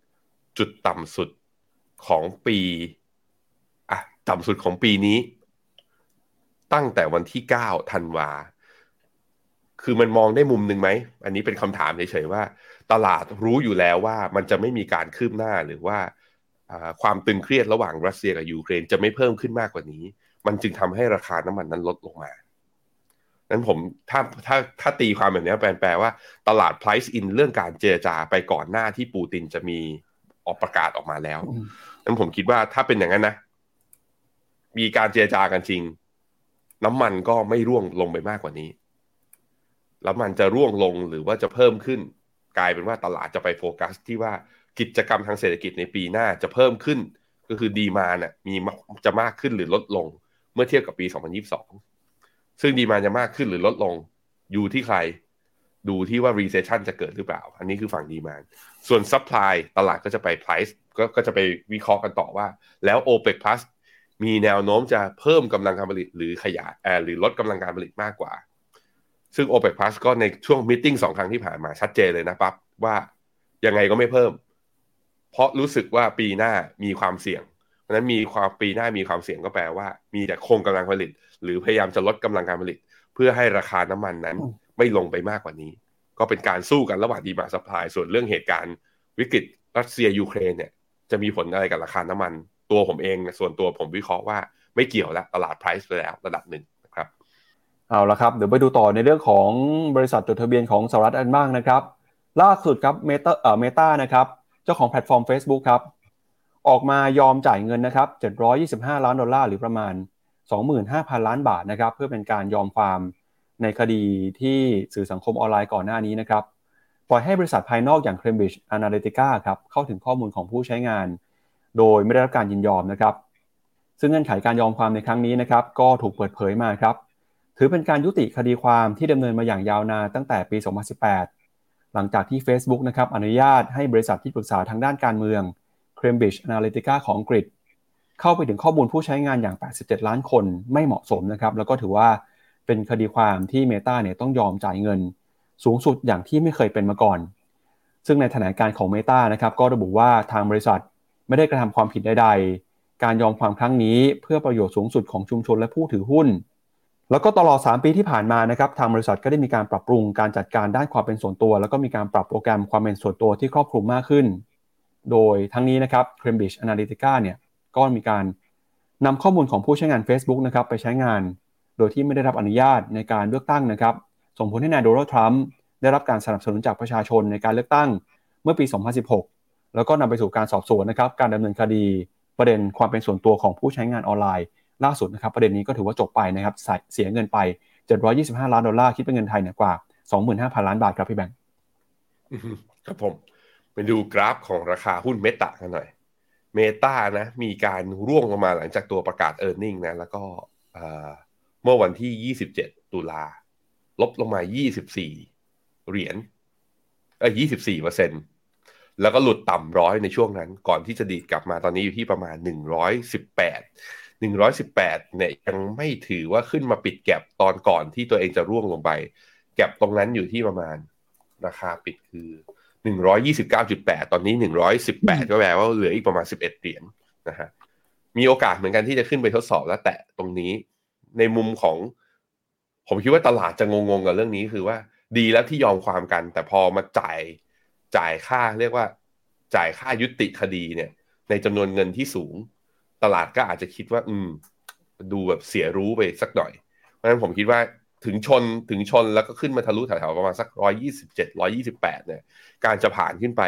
ำจุดต่ำสุดของปี อะ ต่ำสุดของปีนี้ ตั้งแต่วันที่9ธันวา คือมันมองได้มุมหนึ่งไหม อันนี้เป็นคำถามเฉยๆว่า ตลาดรู้อยู่แล้วว่ามันจะไม่มีการคืบหน้าหรือว่าความตึงเครียดระหว่างรัสเซียกับยูเครนจะไม่เพิ่มขึ้นมากกว่านี้ มันจึงทำให้ราคาน้ำมันนั้นลดลงมานั้นผมถ้าถ้าถ้าตีความแบบนี้แปลแปลว่าตลาด price in เรื่องการเจรจาไปก่อนหน้าที่ปูตินจะมีออกประกาศออกมาแล้วนั้นผมคิดว่าถ้าเป็นอย่างนั้นนะ มีการเจรจากันจริง น้ำมันก็ไม่ร่วงลงไปมากกว่านี้แล้วมันจะร่วงลงหรือว่าจะเพิ่มขึ้น กลายเป็นว่าตลาดจะไปโฟกัสที่ว่ากิจกรรมทางเศรษฐกิจในปีหน้าจะเพิ่มขึ้น ก็คือดีมาเนี่ยมีจะมากขึ้นหรือลดลง เมื่อเทียบกับปี 2022 ซึ่งดีมาจะมากขึ้นหรือลดลงอยู่ที่ใคร ดูที่ว่า recession จะเกิดหรือเปล่า อันนี้คือฝั่งดีมาส่วน supply ตลาดก็จะไป price ก็ก็จะไปวิเคราะห์กันต่อว่า แล้ว OPEC plus มีแนวโน้มจะเพิ่มกำลังการผลิตหรือขยายหรือลดกำลังการผลิตมากกว่า ซึ่ง OPEC plus ก็ในช่วงมิ팅สองครั้งที่ผ่านมาชัดเจนเลยนะปั๊บว่ายังไงก็ไม่เพิ่ม เพราะรู้สึกว่าปีหน้ามีความเสี่ยง เพราะนั้นมีความปีหน้ามีความเสี่ยงก็แปลว่า มีแต่คงกำลังผลิต หรือพยายามจะลดกำลังการผลิต เพื่อให้ราคาน้ำมันนั้นไม่ลงไปมากกว่านี้ ก็เป็นการสู้กันระหว่างดีมาสปายส่วนเรื่องเหตุการณ์ วิกฤตรัสเซียยูเครนเนี่ยจะมีผลอะไรกับราคาน้ำมัน ตัวผมเองส่วนตัวผมวิเคราะห์ว่าไม่เกี่ยวแล้วตลาด price ไปแล้วระดับหนึ่งนะครับเอาละครับเดี๋ยวไปดูต่อในเรื่องของบริษัทจดทะเบียนของสหรัฐกันบ้างนะครับ ล่าสุดครับ Meta เอ่อ Meta นะครับเจ้าของแพลตฟอร์ม Facebook ครับออกมายอมจ่ายเงินนะครับ 725 ล้านดอลลาร์หรือประมาณ 25,000 ล้านบาทนะครับเพื่อเป็นการยอมความในคดีที่สื่อสังคมออนไลน์ก่อนหน้านี้นะครับ ปล่อยให้บริษัทภายนอกอย่าง Cambridge Analytica ครับเข้าถึงข้อมูลของผู้ใช้งาน โดยไม่ได้รับการยินยอมนะครับ ซึ่งเงื่อนไขการยอมความในครั้งนี้นะครับ ก็ถูกเปิดเผยมาครับ ถือเป็นการยุติคดีความที่ดำเนินมาอย่างยาวนานตั้งแต่ปี 2018 หลังจากที่ Facebook นะครับอนุญาตให้บริษัทที่ปรึกษาทางด้านการเมือง Cambridge Analytica ของอังกฤษ เข้าไปถึงข้อมูลผู้ใช้งานอย่าง 87 ล้านคนไม่เหมาะสมนะครับ แล้วก็ถือว่าเป็นคดีความที่ Meta เนี่ยต้องยอมจ่ายเงิน สูงสุดอย่างที่ไม่เคยเป็นมาก่อน ซึ่งในแถลงการของ Meta นะครับก็ระบุว่าทางบริษัท ไม่ได้กระทำความผิดใด ๆ การยอมความครั้งนี้เพื่อประโยชน์สูงสุดของชุมชนและผู้ถือหุ้น แล้วก็ตลอด 3 ปีที่ผ่านมานะครับทางบริษัทก็ได้มีการปรับปรุงการจัดการด้านความเป็นส่วนตัว แล้วก็มีการปรับโปรแกรมความเป็นส่วนตัวที่ครอบคลุมมากขึ้น โดยทั้งนี้นะครับ Cambridge Analytica เนี่ยก็มีการนำข้อมูลของผู้ใช้งาน Facebook นะครับไปใช้งาน โดยที่ไม่ได้รับอนุญาตในการเลือกตั้งนะครับส่งผลให้นายโดนัลด์ทรัมป์ได้รับการสนับสนุนจากประชาชนในการเลือกตั้งเมื่อปี 2016 แล้วก็นำไปสู่การสอบสวนนะครับการดำเนินคดีประเด็นความเป็นส่วนตัวของผู้ใช้งานออนไลน์ ล่าสุดนะครับประเด็นนี้ก็ถือว่าจบไปนะครับเสียเงินไป 725 ล้านดอลลาร์คิดเป็นเงินไทยเนี่ยกว่า 25,000 ล้านบาทครับพี่แบงค์ครับผมไปดูกราฟของราคาหุ้นเมตากันหน่อยเมตานะมีการร่วงลงมาหลังจากตัวประกาศเออร์เน็งนะแล้วก็เมื่อวันที่ 27 ตุลาลบลงมา 24 เหรียญเออ24เปอร์เซ็นต์ แล้วก็หลุดต่ำร้อยในช่วงนั้น ก่อนที่จะดีดกลับมาตอนนี้อยู่ที่ประมาณ 118 118เนี่ยยังไม่ถือว่าขึ้นมาปิดแก็บตอนก่อนที่ตัวเองจะร่วงลงไป แก็บตรงนั้นอยู่ที่ประมาณราคาปิดคือ 129.8 ตอนนี้ 118 ก็แปลว่าเหลืออีกประมาณ 11 เหรียญนะฮะมีโอกาสเหมือนกันที่จะขึ้นไปทดสอบแล้วแตะตรงนี้ ในมุมของ ผมคิดว่าตลาดจะงงๆกับเรื่องนี้คือว่า ดีแล้วที่ยอมความกัน แต่พอมาจ่าย จ่ายค่าเรียกว่า จ่ายค่ายุติคดีเนี่ย ในจำนวนเงินที่สูง ตลาดก็อาจจะคิดว่า อืม ดูแบบเสียรู้ไปสักหน่อย เพราะฉะนั้นผมคิดว่าถึงชนถึงชนแล้วก็ขึ้นมาทะลุแถวๆประมาณสักร้อยยี่สิบเจ็ดร้อยี่สิบแปดเนี่ย การจะผ่านขึ้นไป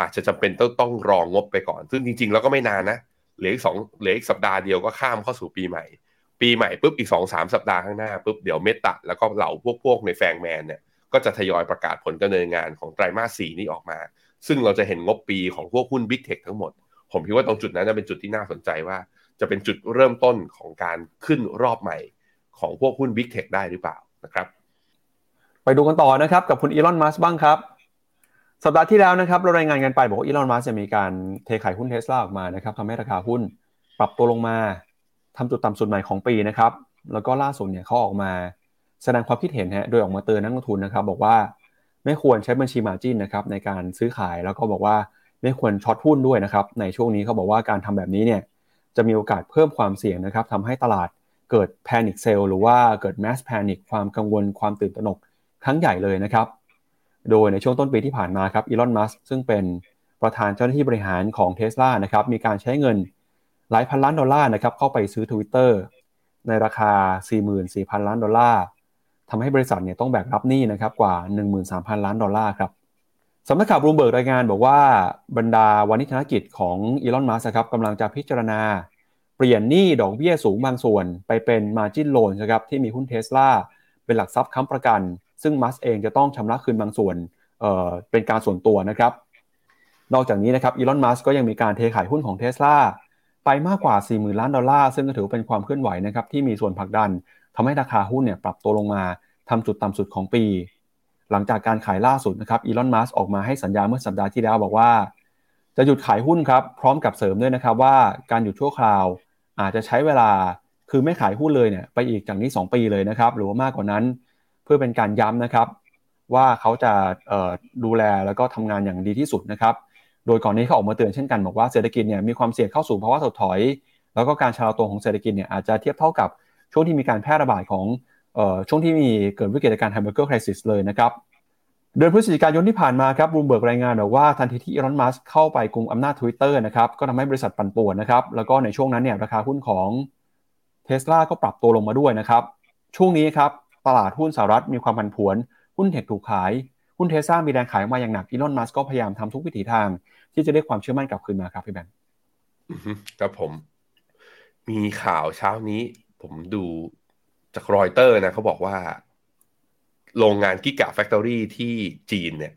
อาจจะจำเป็นต้องต้องรองงบไปก่อน ซึ่งจริงๆ แล้วก็ไม่นานนะเหลืออีกสองเหลืออีกสัปดาห์เดียวก็ข้ามเข้าสู่ปีใหม่ ปีใหม่ปุ๊บอีกสองสามสัปดาห์ข้างหน้าปุ๊บเดี๋ยวเมตาแล้วก็เหล่าพวกพวกในแฟงแมนเนี่ย ก็จะทยอยประกาศผลการดำเนินงานของไตรมาสสี่นี้ออกมา ซึ่งเราจะเห็นงบปีของพวกหุ้นบิ๊กเทคทั้งหมด ผมคิดว่าตรงจุดนั้นจะเป็นจุดที่น่าสนใจว่า จะเป็นจุดเริ่มต้นของการขึ้นรอบใหม่ของพวกหุ้น Big Tech ได้หรือเปล่านะครับ ไปดูกันต่อนะครับกับคุณอีลอนมัสก์บ้างครับ สัปดาห์ที่แล้วนะครับเรารายงานกันไปบอกว่าอีลอนมัสก์จะมีการเทขายหุ้นเทสลาออกมานะครับทำให้ราคาหุ้นปรับตัวลงมาทำจุดต่ำสุดใหม่ของปีนะครับแล้วก็ล่าสุดเนี่ยเขาออกมา แสดงความคิดเห็นฮะโดยออกมาเตือนนักลงทุนนะครับ บอกว่าไม่ควรใช้บัญชี margin นะครับในการซื้อขายแล้วก็บอกว่าไม่ควร short หุ้นด้วยนะครับ ในช่วงนี้เขาบอกว่าการทำแบบนี้เนี่ยจะมีโอกาสเพิ่มความเสี่ยงนะครับทำให้ตลาดเกิด panic sell หรือว่าเกิด mass panic ความกังวลความตื่นตระหนกครั้งใหญ่เลยนะครับ โดยในช่วงต้นปีที่ผ่านมาครับอีลอนมัสก์ซึ่งเป็นประธานเจ้าหน้าที่บริหารของเท s l a นะครับมีการใช้เงินหลายพันล้านดอลลาร์นะครับเข้าไปซื้อ Twitter ในราคา 44,000 ล้านดอลลาร์ ทำให้บริษัทเนี่ยต้องแบกรับหนี้นะครับกว่า 13,000 ล้านดอลลาร์ครับสำนักข่าวบลูมเบิร์กรายงานบอกว่าบรรดาวาณิชธนกิจของอีลอนมัสครับกำลังจะพิจารณา เปลี่ยนหนี้ดอกเบี้ยสูงบางส่วน ไปเป็น Margin Loan นะครับที่มีหุ้นเท s l a เป็นหลักทรัพย์ค้ำประกัน ซึ่งมัสเองจะต้องชำระคืนบางส่วนเเป็นการส่วนตัวนะครับ นอกจากนี้นะครับอีลอนมัสก็ยังมีการเทขายหุ้นของเท s l a ไปมากกว่า 40,000 ล้านดอลลาร์ซึ่งก็ถือเป็นความเคลื่อนไหวนะครับที่มีส่วนผลักดัน ทำให้ราคาหุ้นเนี่ยปรับตัวลงมาทำจุดต่ำสุดของปี หลังจากการขายล่าสุดนะครับอีลอนมัสออกมาให้สัญญาเมื่อสัปดาห์ที่แล้วบอกว่า จะหยุดขายหุ้นครับ พร้อมกับเสริมด้วยนะครับว่าการหยุดชั่วคราวอาจจะใช้เวลาคือไม่ขายหุ้นเลยเนี่ยไปอีกจากนี้ 2 ปีเลยนะครับ หรือว่ามากกว่านั้นเพื่อเป็นการย้ำนะครับ ว่าเขาจะดูแลแล้วก็ทำงานอย่างดีที่สุดนะครับ โดยก่อนนี้เขาออกมาเตือนเช่นกันบอกว่าเศรษฐกิจเนี่ยมีความเสี่ยงเข้าสู่ภาวะถดถอย แล้วก็การชะลอตัวของเศรษฐกิจเนี่ยอาจจะเทียบเท่ากับ ช่วงที่มีการแพร่ระบาดของช่วงที่มีเกิดวิกฤตการณ์ไฮเบอร์เกอร์คริสิสเลยนะครับเดือนพฤศจิกายนที่ผ่านมาครับรูมเบิร์กรายงานบอกว่าทันทีที่อีลอนมัสเข้าไปกุมอำนาจ Twitter นะครับก็ทำให้บริษัทปั่นป่วนนะครับแล้วก็ในช่วงนั้นเนี่ยราคาหุ้นของเทสลาก็ปรับตัวลงมาด้วยนะครับช่วงนี้ครับตลาดหุ้นสหรัฐมีความผันผวน หุ้นเทคถูกขาย หุ้นเทสลามีแรงขายมาอย่างหนักอีลอนมัสก็พยายามทำทุกวิถีทาง ที่จะเรียกความเชื่อมั่นกลับคืนมาครับพี่แบงค์ครับผม มีข่าวเช้านี้ ผมดูจากรอยเตอร์นะเขาบอกว่า โรงงาน Gigafactory ที่จีนเนี่ย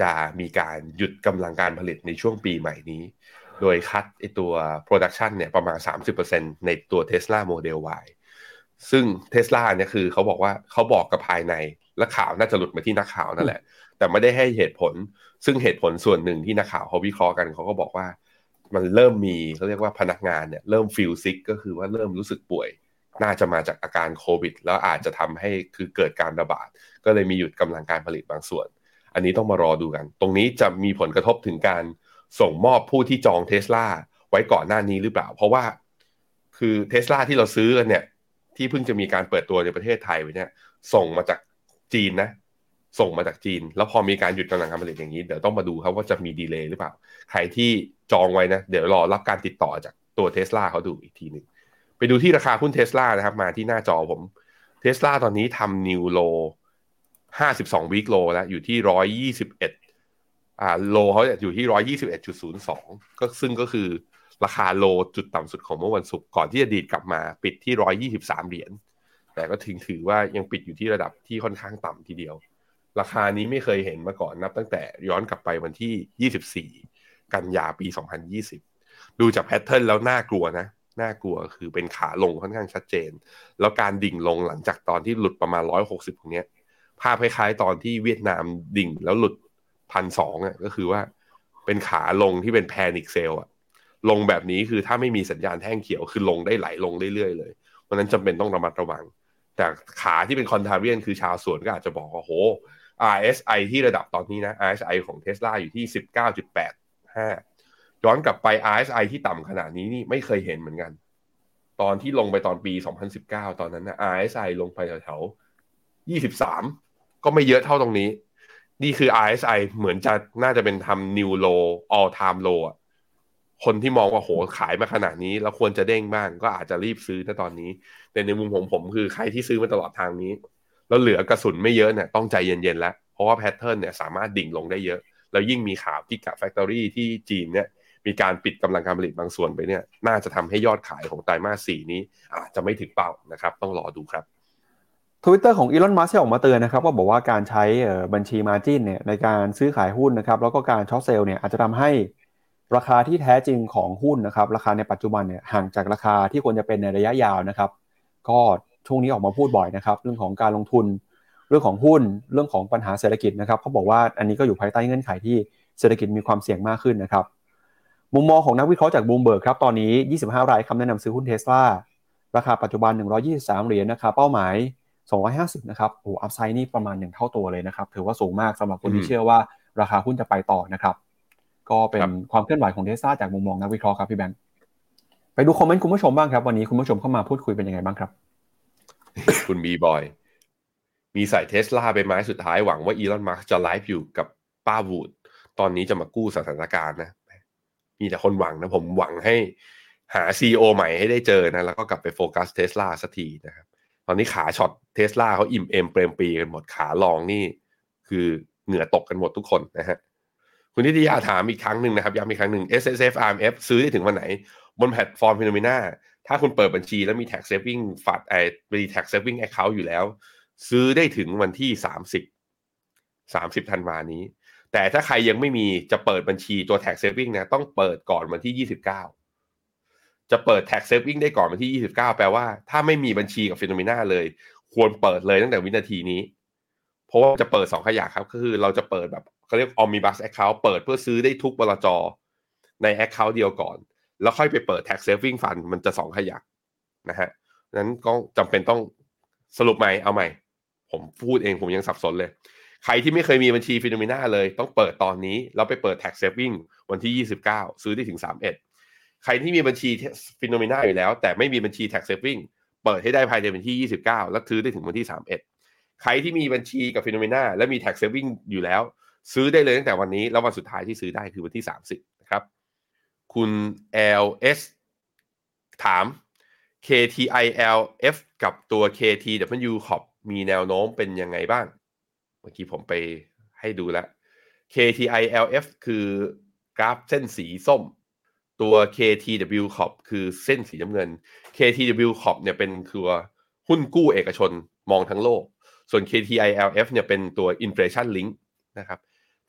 จะมีการหยุดกำลังการผลิตในช่วงปีใหม่นี้ โดย cut ไอตัว production เนี่ยประมาณ 30%ในตัว Tesla Model Y ซึ่ง Tesla เนี่ยคือเขาบอกว่าเขาบอกกับภายในและข่าวน่าจะหลุดมาที่นักข่าวนั่นแหละ แต่ไม่ได้ให้เหตุผล ซึ่งเหตุผลส่วนหนึ่งที่นักข่าวเขาวิเคราะห์กันเขาก็บอกว่า มันเริ่มมีเขาเรียกว่าพนักงานเนี่ยเริ่ม feel sick ก็คือว่าเริ่มรู้สึกป่วย น่าจะมาจากอาการโควิด แล้วอาจจะทำให้คือเกิดการระบาด ก็เลยมีหยุดกำลังการผลิตบางส่วน อันนี้ต้องมารอดูกัน ตรงนี้จะมีผลกระทบถึงการส่งมอบผู้ที่จองเทสลาไว้ก่อนหน้านี้หรือเปล่า เพราะว่าคือเทสลาที่เราซื้อกันเนี่ย ที่เพิ่งจะมีการเปิดตัวในประเทศไทยไปเนี่ยส่งมาจากจีนนะ ส่งมาจากจีน แล้วพอมีการหยุดกำลังการผลิตอย่างนี้ เดี๋ยวต้องมาดูครับว่าจะมีดีเลย์หรือเปล่า ใครที่จองไว้นะ เดี๋ยวรอรับการติดต่อจากตัวเทสลาเขาดูอีกทีหนึ่ง ไปดูที่ราคาหุ้นเทสลานะครับ มาที่หน้าจอผมเทสลาตอนนี้ทำนิวโลห้าสิบสองวีคโลแล้ว อยู่ที่ร้อยยี่สิบเอ็ดอ่าโลเขาอยู่ที่ร้อยยี่สิบเอ็ดจุดศูนย์สองก็ซึ่งก็คือราคาโลจุดต่ำสุดของเมื่อวันศุกร์ก่อนที่จะดีดกลับมาปิดที่ร้อยยี่สิบสามเหรียญแต่ก็ถึงถือว่ายังปิดอยู่ที่ระดับที่ค่อนข้างต่ำทีเดียว ราคานี้ไม่เคยเห็นมาก่อนนับตั้งแต่ย้อนกลับไปวันที่24กันยาปี2020ดูจาก pattern แล้วน่ากลัวนะ น่ากลัวคือเป็นขาลงค่อนข้างชัดเจน แล้วการดิ่งลงหลังจากตอนที่หลุดประมาณ160ตรงนี้ภาพคล้ายๆตอนที่เวียดนามดิ่งแล้วหลุดพันสองอะก็คือว่าเป็นขาลงที่เป็น panic sell อะลงแบบนี้คือถ้าไม่มีสัญญาณแท่งเขียวคือลงได้ไหลลงเรื่อยๆเลยเพราะนั้นจำเป็นต้องระมัดระวัง แต่ขาที่เป็น contrarian คือชาวสวนก็อาจจะบอกว่าโห RSI ที่ระดับตอนนี้นะ RSI ของ Tesla อยู่ที่ 19.85 ย้อนกลับไป RSI ที่ต่ำขนาดนี้นี่ไม่เคยเห็นเหมือนกัน ตอนที่ลงไปตอนปี 2019 ตอนนั้นนะ RSI ลงไปแถวๆ23 ก็ไม่เยอะเท่าตรงนี้ นี่คือ RSI เหมือนจะน่าจะเป็นทำ new low all time low อะคนที่มองว่าโหขายมาขนาดนี้ แล้วควรจะเด้งบ้างก็อาจจะรีบซื้อในตอนนี้ แต่ในมุมผมผมคือใครที่ซื้อมาตลอดทางนี้ แล้วเหลือกระสุนไม่เยอะเนี่ยต้องใจเย็นๆแล้ว เพราะว่าแพทเทิร์นเนี่ยสามารถดิ่งลงได้เยอะ แล้วยิ่งมีข่าวที่ Gigafactory ที่จีนเนี่ย มีการปิดกำลังการผลิตบางส่วนไปเนี่ยน่าจะทำให้ยอดขายของไตรมาสสี่นี้อาจจะไม่ถึงเป้านะครับต้องรอดูครับทวิตเตอร์ของอีลอน มัสก์ออกมาเตือนนะครับว่าบอกว่าการใช้บัญชี margin เนี่ยในการซื้อขายหุ้นนะครับแล้วก็การ short sell เนี่ยอาจจะทำให้ราคาที่แท้จริงของหุ้นนะครับราคาในปัจจุบันเนี่ยห่างจากราคาที่ควรจะเป็นในระยะยาวนะครับก็ช่วงนี้ออกมาพูดบ่อยนะครับเรื่องของการลงทุนเรื่องของหุ้นเรื่องของปัญหาเศรษฐกิจนะครับเขาบอกว่าอันนี้ก็อยู่ภายใต้เงื่อนไขที่เศรษฐกิจมีความเสี่ยงมากขึ้นนะครับ มุมมองของนักวิเคราะห์จากบลูมเบิร์กครับ ตอนนี้ 25 รายคำแนะนำซื้อหุ้นเทสลาราคาปัจจุบัน 123 เหรียญนะครับเป้าหมาย 250 นะครับโอ้ upside นี่ประมาณ1เท่าตัวเลยนะครับ ถือว่าสูงมากสำหรับคนที่เชื่อว่าราคาหุ้นจะไปต่อนะครับ ก็เป็นความเคลื่อนไหวของเทสลาจากมุมมองนักวิเคราะห์ครับพี่แบงค์ไปดูคอมเมนต์คุณผู้ชมบ้างครับ วันนี้คุณผู้ชมเข้ามาพูดคุยเป็นยังไงบ้างครับ คุณบีบอยมีใส่เทสลาไปไม้สุดท้ายหวังว่าอีลอนมัสก์จะไลฟ์อยู่กับป้าวูดตอนนี้จะมากู้สถานการณ์นะ มีแต่คนหวังนะผมหวังให้หา CEO ใหม่ให้ได้เจอนะแล้วก็กลับไปโฟกัสเทสลาสักทีนะครับ ตอนนี้ขา short เทสลาเขาอิ่มเอมเปรมปีกันหมดขา long นี่ คือเหงื่อตกกันหมดทุกคนนะฮะคุณนิติยาถามอีกครั้งหนึ่งนะครับย้ำอีกครั้งหนึ่ง S S F R M F ซื้อได้ถึงวันไหน บนแพลตฟอร์ม FINNOMENA ถ้าคุณเปิดบัญชีแล้วมี tax saving fund ไอ้มี tax saving account อยู่แล้ว ซื้อได้ถึงวันที่สามสิบสามสิบธันวานี้ แต่ถ้าใครยังไม่มีจะเปิดบัญชีตัว tax saving นะต้องเปิดก่อนวันที่ยี่สิบเก้าจะเปิด tax saving ได้ก่อนวันที่ยี่สิบเก้าแปลว่าถ้าไม่มีบัญชีกับ FINNOMENA เลย ควรเปิดเลยตั้งแต่วินาทีนี้ เพราะว่าจะเปิดสองขยักครับก็คือเราจะเปิดแบบเขาเรียก omnibus account เปิดเพื่อซื้อได้ทุกบลจใน account เดียวก่อน แล้วค่อยไปเปิด tax saving fund มันจะสองขยักนะฮะนั้นก็จำเป็นต้องสรุปใหม่เอาใหม่ ผมพูดเองผมยังสับสนเลย ใครที่ไม่เคยมีบัญชี FINNOMENA เลย ต้องเปิดตอนนี้แล้วไปเปิด tax saving วันที่ 29 ซื้อได้ถึง 31 ใครที่มีบัญชี FINNOMENA อยู่แล้ว แต่ไม่มีบัญชี tax saving เปิดให้ได้ภายในวันที่ 29 แล้วซื้อได้ถึงวันที่ 31 ใครที่มีบัญชีกับ FINNOMENA และมี tax saving อยู่แล้ว ซื้อได้เลยตั้งแต่วันนี้ แล้ววันสุดท้ายที่ซื้อได้คือวันที่ 30นะครับคุณ LS ถาม KTILF กับตัว KTW Corp มีแนวโน้มเป็นยังไงบ้าง เมื่อกี้ผมไปให้ดูแล้ว KTILF คือกราฟเส้นสีส้ม ตัว KTW Corp คือเส้นสีน้ำเงิน KTW Corp เนี่ยเป็นคือหุ้นกู้เอกชนมองทั้งโลก ส่วน KTILF เนี่ยเป็นตัว inflation link นะครับ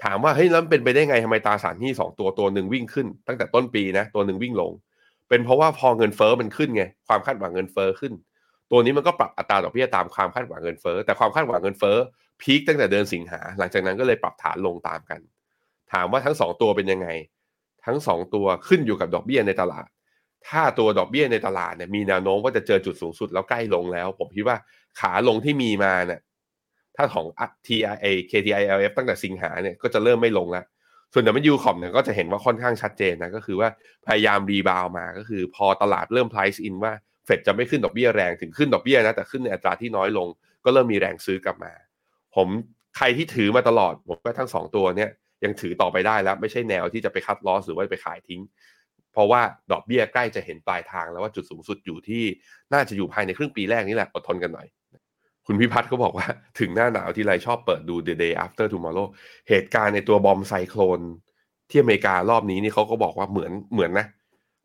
ถามว่าเฮ้ยแล้วเป็นไปได้ไงทำไมตราสารหนี้สองตัวตัวหนึ่งวิ่งขึ้น ตั้งแต่ต้นปีนะตัวหนึ่งวิ่งลง เป็นเพราะว่าพอเงินเฟอ้อมันขึ้นไงความคาดหวังเงินเฟอ้อขึ้น ตัวนี้มันก็ปรับอัตราดอกเบี้ยตามความคาดหวังเงินเฟอ้อแต่ความคาดหวังเงินเฟอ้อ พีคตั้งแต่เดือนสิงหา หลังจากนั้นก็เลยปรับฐานลงตามกัน ถามว่าทั้งสองตัวเป็นยังไง ทั้งสองตัวขึ้นอยู่กับดอกเบี้ยในตลาด ถ้าตัวดอกเบี้ยในตลาดเนี่ยมีแนวโน้มว่าจะเจอจุดสูงสุดแล้วใกล้ลงแล้ว ผมคิดว่าขาลงที่มีมาเนี่ยถ้าของ TIA KTILF ตั้งแต่สิงหาเนี่ยก็จะเริ่มไม่ลงแล้วส่วน W คอมเนี่ยก็จะเห็นว่าค่อนข้างชัดเจนนะก็คือว่าพยายามรีบาวมาก็คือพอตลาดเริ่ม price in ว่าเฟดจะไม่ขึ้นดอกเบี้ยแรงถึงขึ้นดอกเบี้ยนะแต่ขึ้นในอัตราที่น้อยลง ก็เริ่มมีแรงซื้อกลับมา ผมใครที่ถือมาตลอดผมว่าทั้งสองตัวเนี่ยยังถือต่อไปได้แล้ว ไม่ใช่แนวที่จะไปคัดลอสหรือว่าไปขายทิ้ง เพราะว่าดอกเบี้ยใกล้จะเห็นปลายทางแล้วว่าจุดสูงสุดอยู่ที่น่าจะอยู่ภายในครึ่งปีแรกนี่แหละอดทนกันหน่อย คุณพิพัฒน์ก็บอกว่าถึงหน้าหนาวที่ไรชอบเปิดดู The Day After Tomorrow เหตุการณ์ในตัวบอมไซโคลนที่อเมริการอบนี้นี่เขาก็บอกว่าเหมือนเหมือนนะ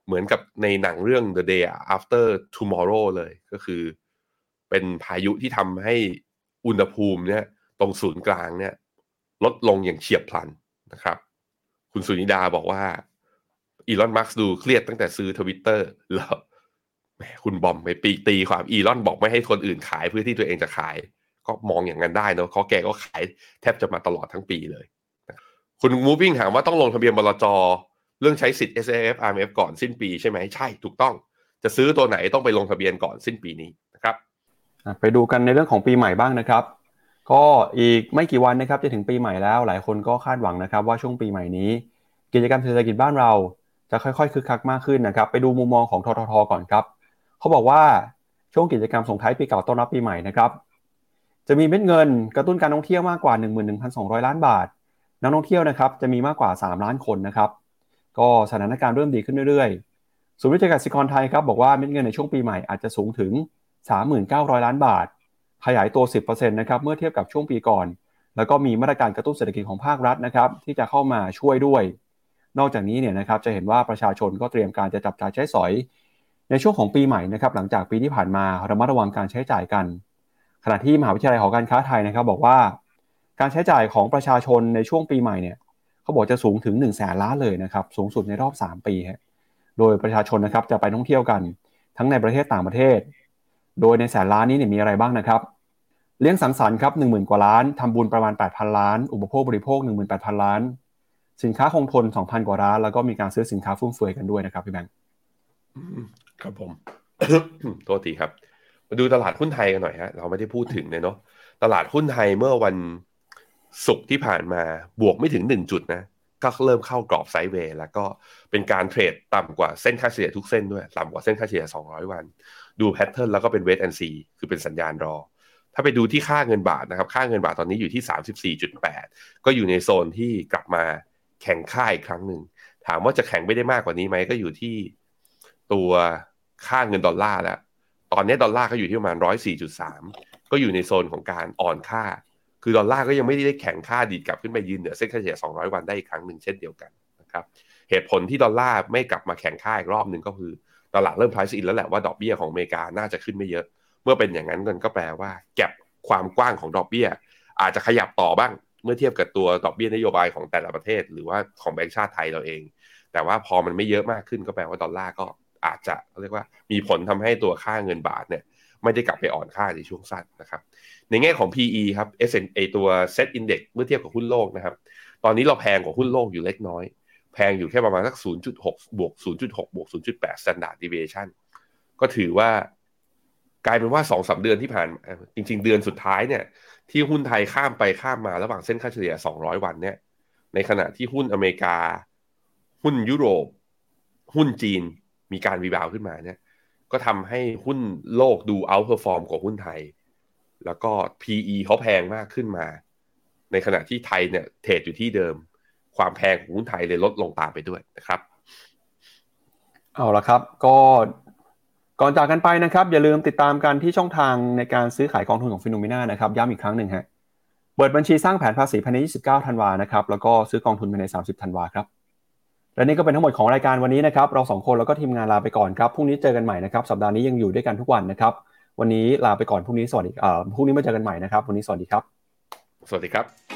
เหมือนกับในหนังเรื่อง The Day After Tomorrow เลยก็คือ เป็นพายุที่ทำให้อุณหภูมิเนี่ย ตรงศูนย์กลางเนี่ย ลดลงอย่างเฉียบพลันนะครับ คุณสุนิดาบอกว่าอีลอนมัสก์ดูเครียดตั้งแต่ซื้อทวิตเตอร์แล้วแหมคุณบอมไปปีตีความอีลอนบอกไม่ให้คนอื่นขายเพื่อที่ตัวเองจะขาย ก็มองอย่างนั้นได้เนาะเขาแกก็ขายแทบจะมาตลอดทั้งปีเลย คุณมูฟวิ่งถามว่าต้องลงทะเบียนบลจเรื่องใช้สิทธิ์ S F R M F ก่อนสิ้นปีใช่ไหมใช่ถูกต้อง จะซื้อตัวไหนต้องไปลงทะเบียนก่อนสิ้นปีนี้นะครับ ไปดูกันในเรื่องของปีใหม่บ้างนะครับ ก็อีกไม่กี่วันนะครับจะถึงปีใหม่แล้ว หลายคนก็คาดหวังนะครับ ว่าช่วงปีใหม่นี้ กิจกรรมเศรษฐกิจบ้านเราจะค่อยๆคึกคักมากขึ้นนะครับไปดูมุมมองของทททก่อนครับเขาบอกว่าช่วงกิจกรรมส่งท้ายปีเก่าต้อนรับปีใหม่นะครับจะมีเม็ดเงินกระตุ้นการท่องเที่ยวมากกว่า 11,200 ล้านบาท นักท่องเที่ยวนะครับจะมีมากกว่า 3 ล้านคนนะครับ ก็สถานการณ์เริ่มดีขึ้นเรื่อยๆศูนย์วิจัยกสิกรไทยครับบอกว่าเม็ดเงินในช่วงปีใหม่อาจจะสูงถึง 39,000 ล้านบาท ขยายตัว 10%นะครับเมื่อเทียบกับช่วงปีก่อน แล้วก็มีมาตรการกระตุ้นเศรษฐกิจของภาครัฐนะครับที่จะเข้ามาช่วยด้วย นอกจากนี้เนี่ยนะครับจะเห็นว่าประชาชนก็เตรียมการจะจับจ่ายใช้สอย ในช่วงของปีใหม่นะครับหลังจากปีที่ผ่านมาระมัดระวังการใช้จ่ายกัน ขณะที่มหาวิทยาลัยหอการค้าไทยนะครับบอกว่าการใช้จ่ายของประชาชนในช่วงปีใหม่เนี่ยเขาบอกจะสูงถึง1นึ่งแสนล้านเลยนะครับสูงสุดในรอบ 3 ปีฮะโดยประชาชนนะครับจะไปท่องเที่ยวกัน ทั้งในประเทศต่างประเทศ โดยในแสนล้านนี้เนี่ยมีอะไรบ้างนะครับ เลี้ยงสังสรรค์ครับ1 0,000กว่าล้านทำบุญประมาณ 8,000 ล้าน อุปโภคบริโภค 18,000 ล้าน สินค้าคงทน 2,000 กว่าล้าน แล้วก็มีการซื้อสินค้าฟุ่มเฟือยกันด้วยนะครับพี่แบงค์ครับผมโทษทีครับ มาดูตลาดหุ้นไทยกันหน่อยฮะเราไม่ได้พูดถึงเลยเนาะตลาดหุ้นไทยเมื่อวันศุกร์ที่ผ่านมาบวกไม่ถึงหนึ่งจุดนะก็เริ่มเข้ากรอบ sideway แล้วก็เป็นการเทรดต่ำกว่าเส้นค่าเฉลี่ยทุกเส้นด้วย ต่ำกว่าเส้นค่าเฉลี่ย 200 วัน ดู pattern แล้วก็เป็น wait and see คือเป็นสัญญาณรอ ถ้าไปดูที่ค่าเงินบาทนะครับ ค่าเงินบาทตอนนี้อยู่ที่ 34.8 ก็อยู่ในโซนที่กลับมาแข็งค่าอีกครั้งหนึ่ง ถามว่าจะแข็งไม่ได้มากกว่านี้ไหมก็อยู่ที่ตัวค่าเงินดอลลาร์แล้ว ตอนนี้ดอลลาร์ก็อยู่ที่ประมาณ 104.3 ก็อยู่ในโซนของการอ่อนค่า คือดอลลาร์ก็ยังไม่ได้แข็งค่าดีดกลับขึ้นไปยืนเหนือเส้นค่าเฉลี่ย 200 วันได้อีกครั้งหนึ่งเช่นเดียวกันนะครับ เหตุผลที่ดอลลาร์ไม่กลับมาแข็งค่าอีกรอบหนึ่งก็คือ ตลาดเริ่ม price in แล้วแหละว่าดอกเบี้ยของอเมริกาน่าจะขึ้นไม่เยอะ เมื่อเป็นอย่างนั้นก็แปลว่า gap ความกว้างของดอกเบี้ย อาจจะขยับต่อบ้าง เมื่อเทียบกับตัวดอกเบี้ยนโยบายของแต่ละประเทศ หรือว่าของแบงก์ชาติไทยเราเอง แต่ว่าพอมันไม่เยอะมากขึ้นก็แปลว่าดอลลาร์ก็อาจจะเรียกว่ามีผลทำให้ตัวค่าเงินบาทเนี่ยไม่ได้กลับไปอ่อนค่าในช่วงสั้นนะครับ ในแง่ของ PE ครับ S A ตัว Set Index เมื่อเทียบกับหุ้นโลกนะครับ ตอนนี้เราแพงกว่าหุ้นโลกอยู่เล็กน้อย แพงอยู่แค่ประมาณสัก 0.6 บวก 0.6 บวก 0.8 standard deviation ก็ถือว่ากลายเป็นว่าสองสาเดือนที่ผ่าน จริง ๆ เดือนสุดท้ายเนี่ย ที่หุ้นไทยข้ามไปข้ามมาระหว่างเส้นค่าเฉลี่ย 200 วันเนี่ย ในขณะที่หุ้นอเมริกา หุ้นยุโรป หุ้นจีนมีการ rebound ขึ้นมาเนี่ย ก็ทำให้หุ้นโลกดู outperform กว่าหุ้นไทย แล้วก็ PE เขาแพงมากขึ้นมา ในขณะที่ไทยเนี่ยเทรดอยู่ที่เดิม ความแพงของหุ้นไทยเลยลดลงตามไปด้วยนะครับ เอาละครับ ก็ก่อนจากกันไปนะครับ อย่าลืมติดตามกันที่ช่องทางในการซื้อขายกองทุนของ Finnomena นะครับย้ำอีกครั้งหนึ่งฮะเปิดบัญชีสร้างแผนภาษีภายใน 29 ธันวานะครับแล้วก็ซื้อกองทุนภายใน 30 ธันวาครับและนี่ก็เป็นทั้งหมดของรายการวันนี้นะครับเราสองคนแล้วก็ทีมงานลาไปก่อนครับพรุ่งนี้เจอกันใหม่นะครับสัปดาห์นี้ยังอยู่ด้วยกันทุกวันนะครับ วันนี้ลาไปก่อนพรุ่งนี้สวัสดีเอ่อพรุ่งนี้มาเจอกันใหม่นะครับ วันนี้สวัสดีครับ สวัสดีครับ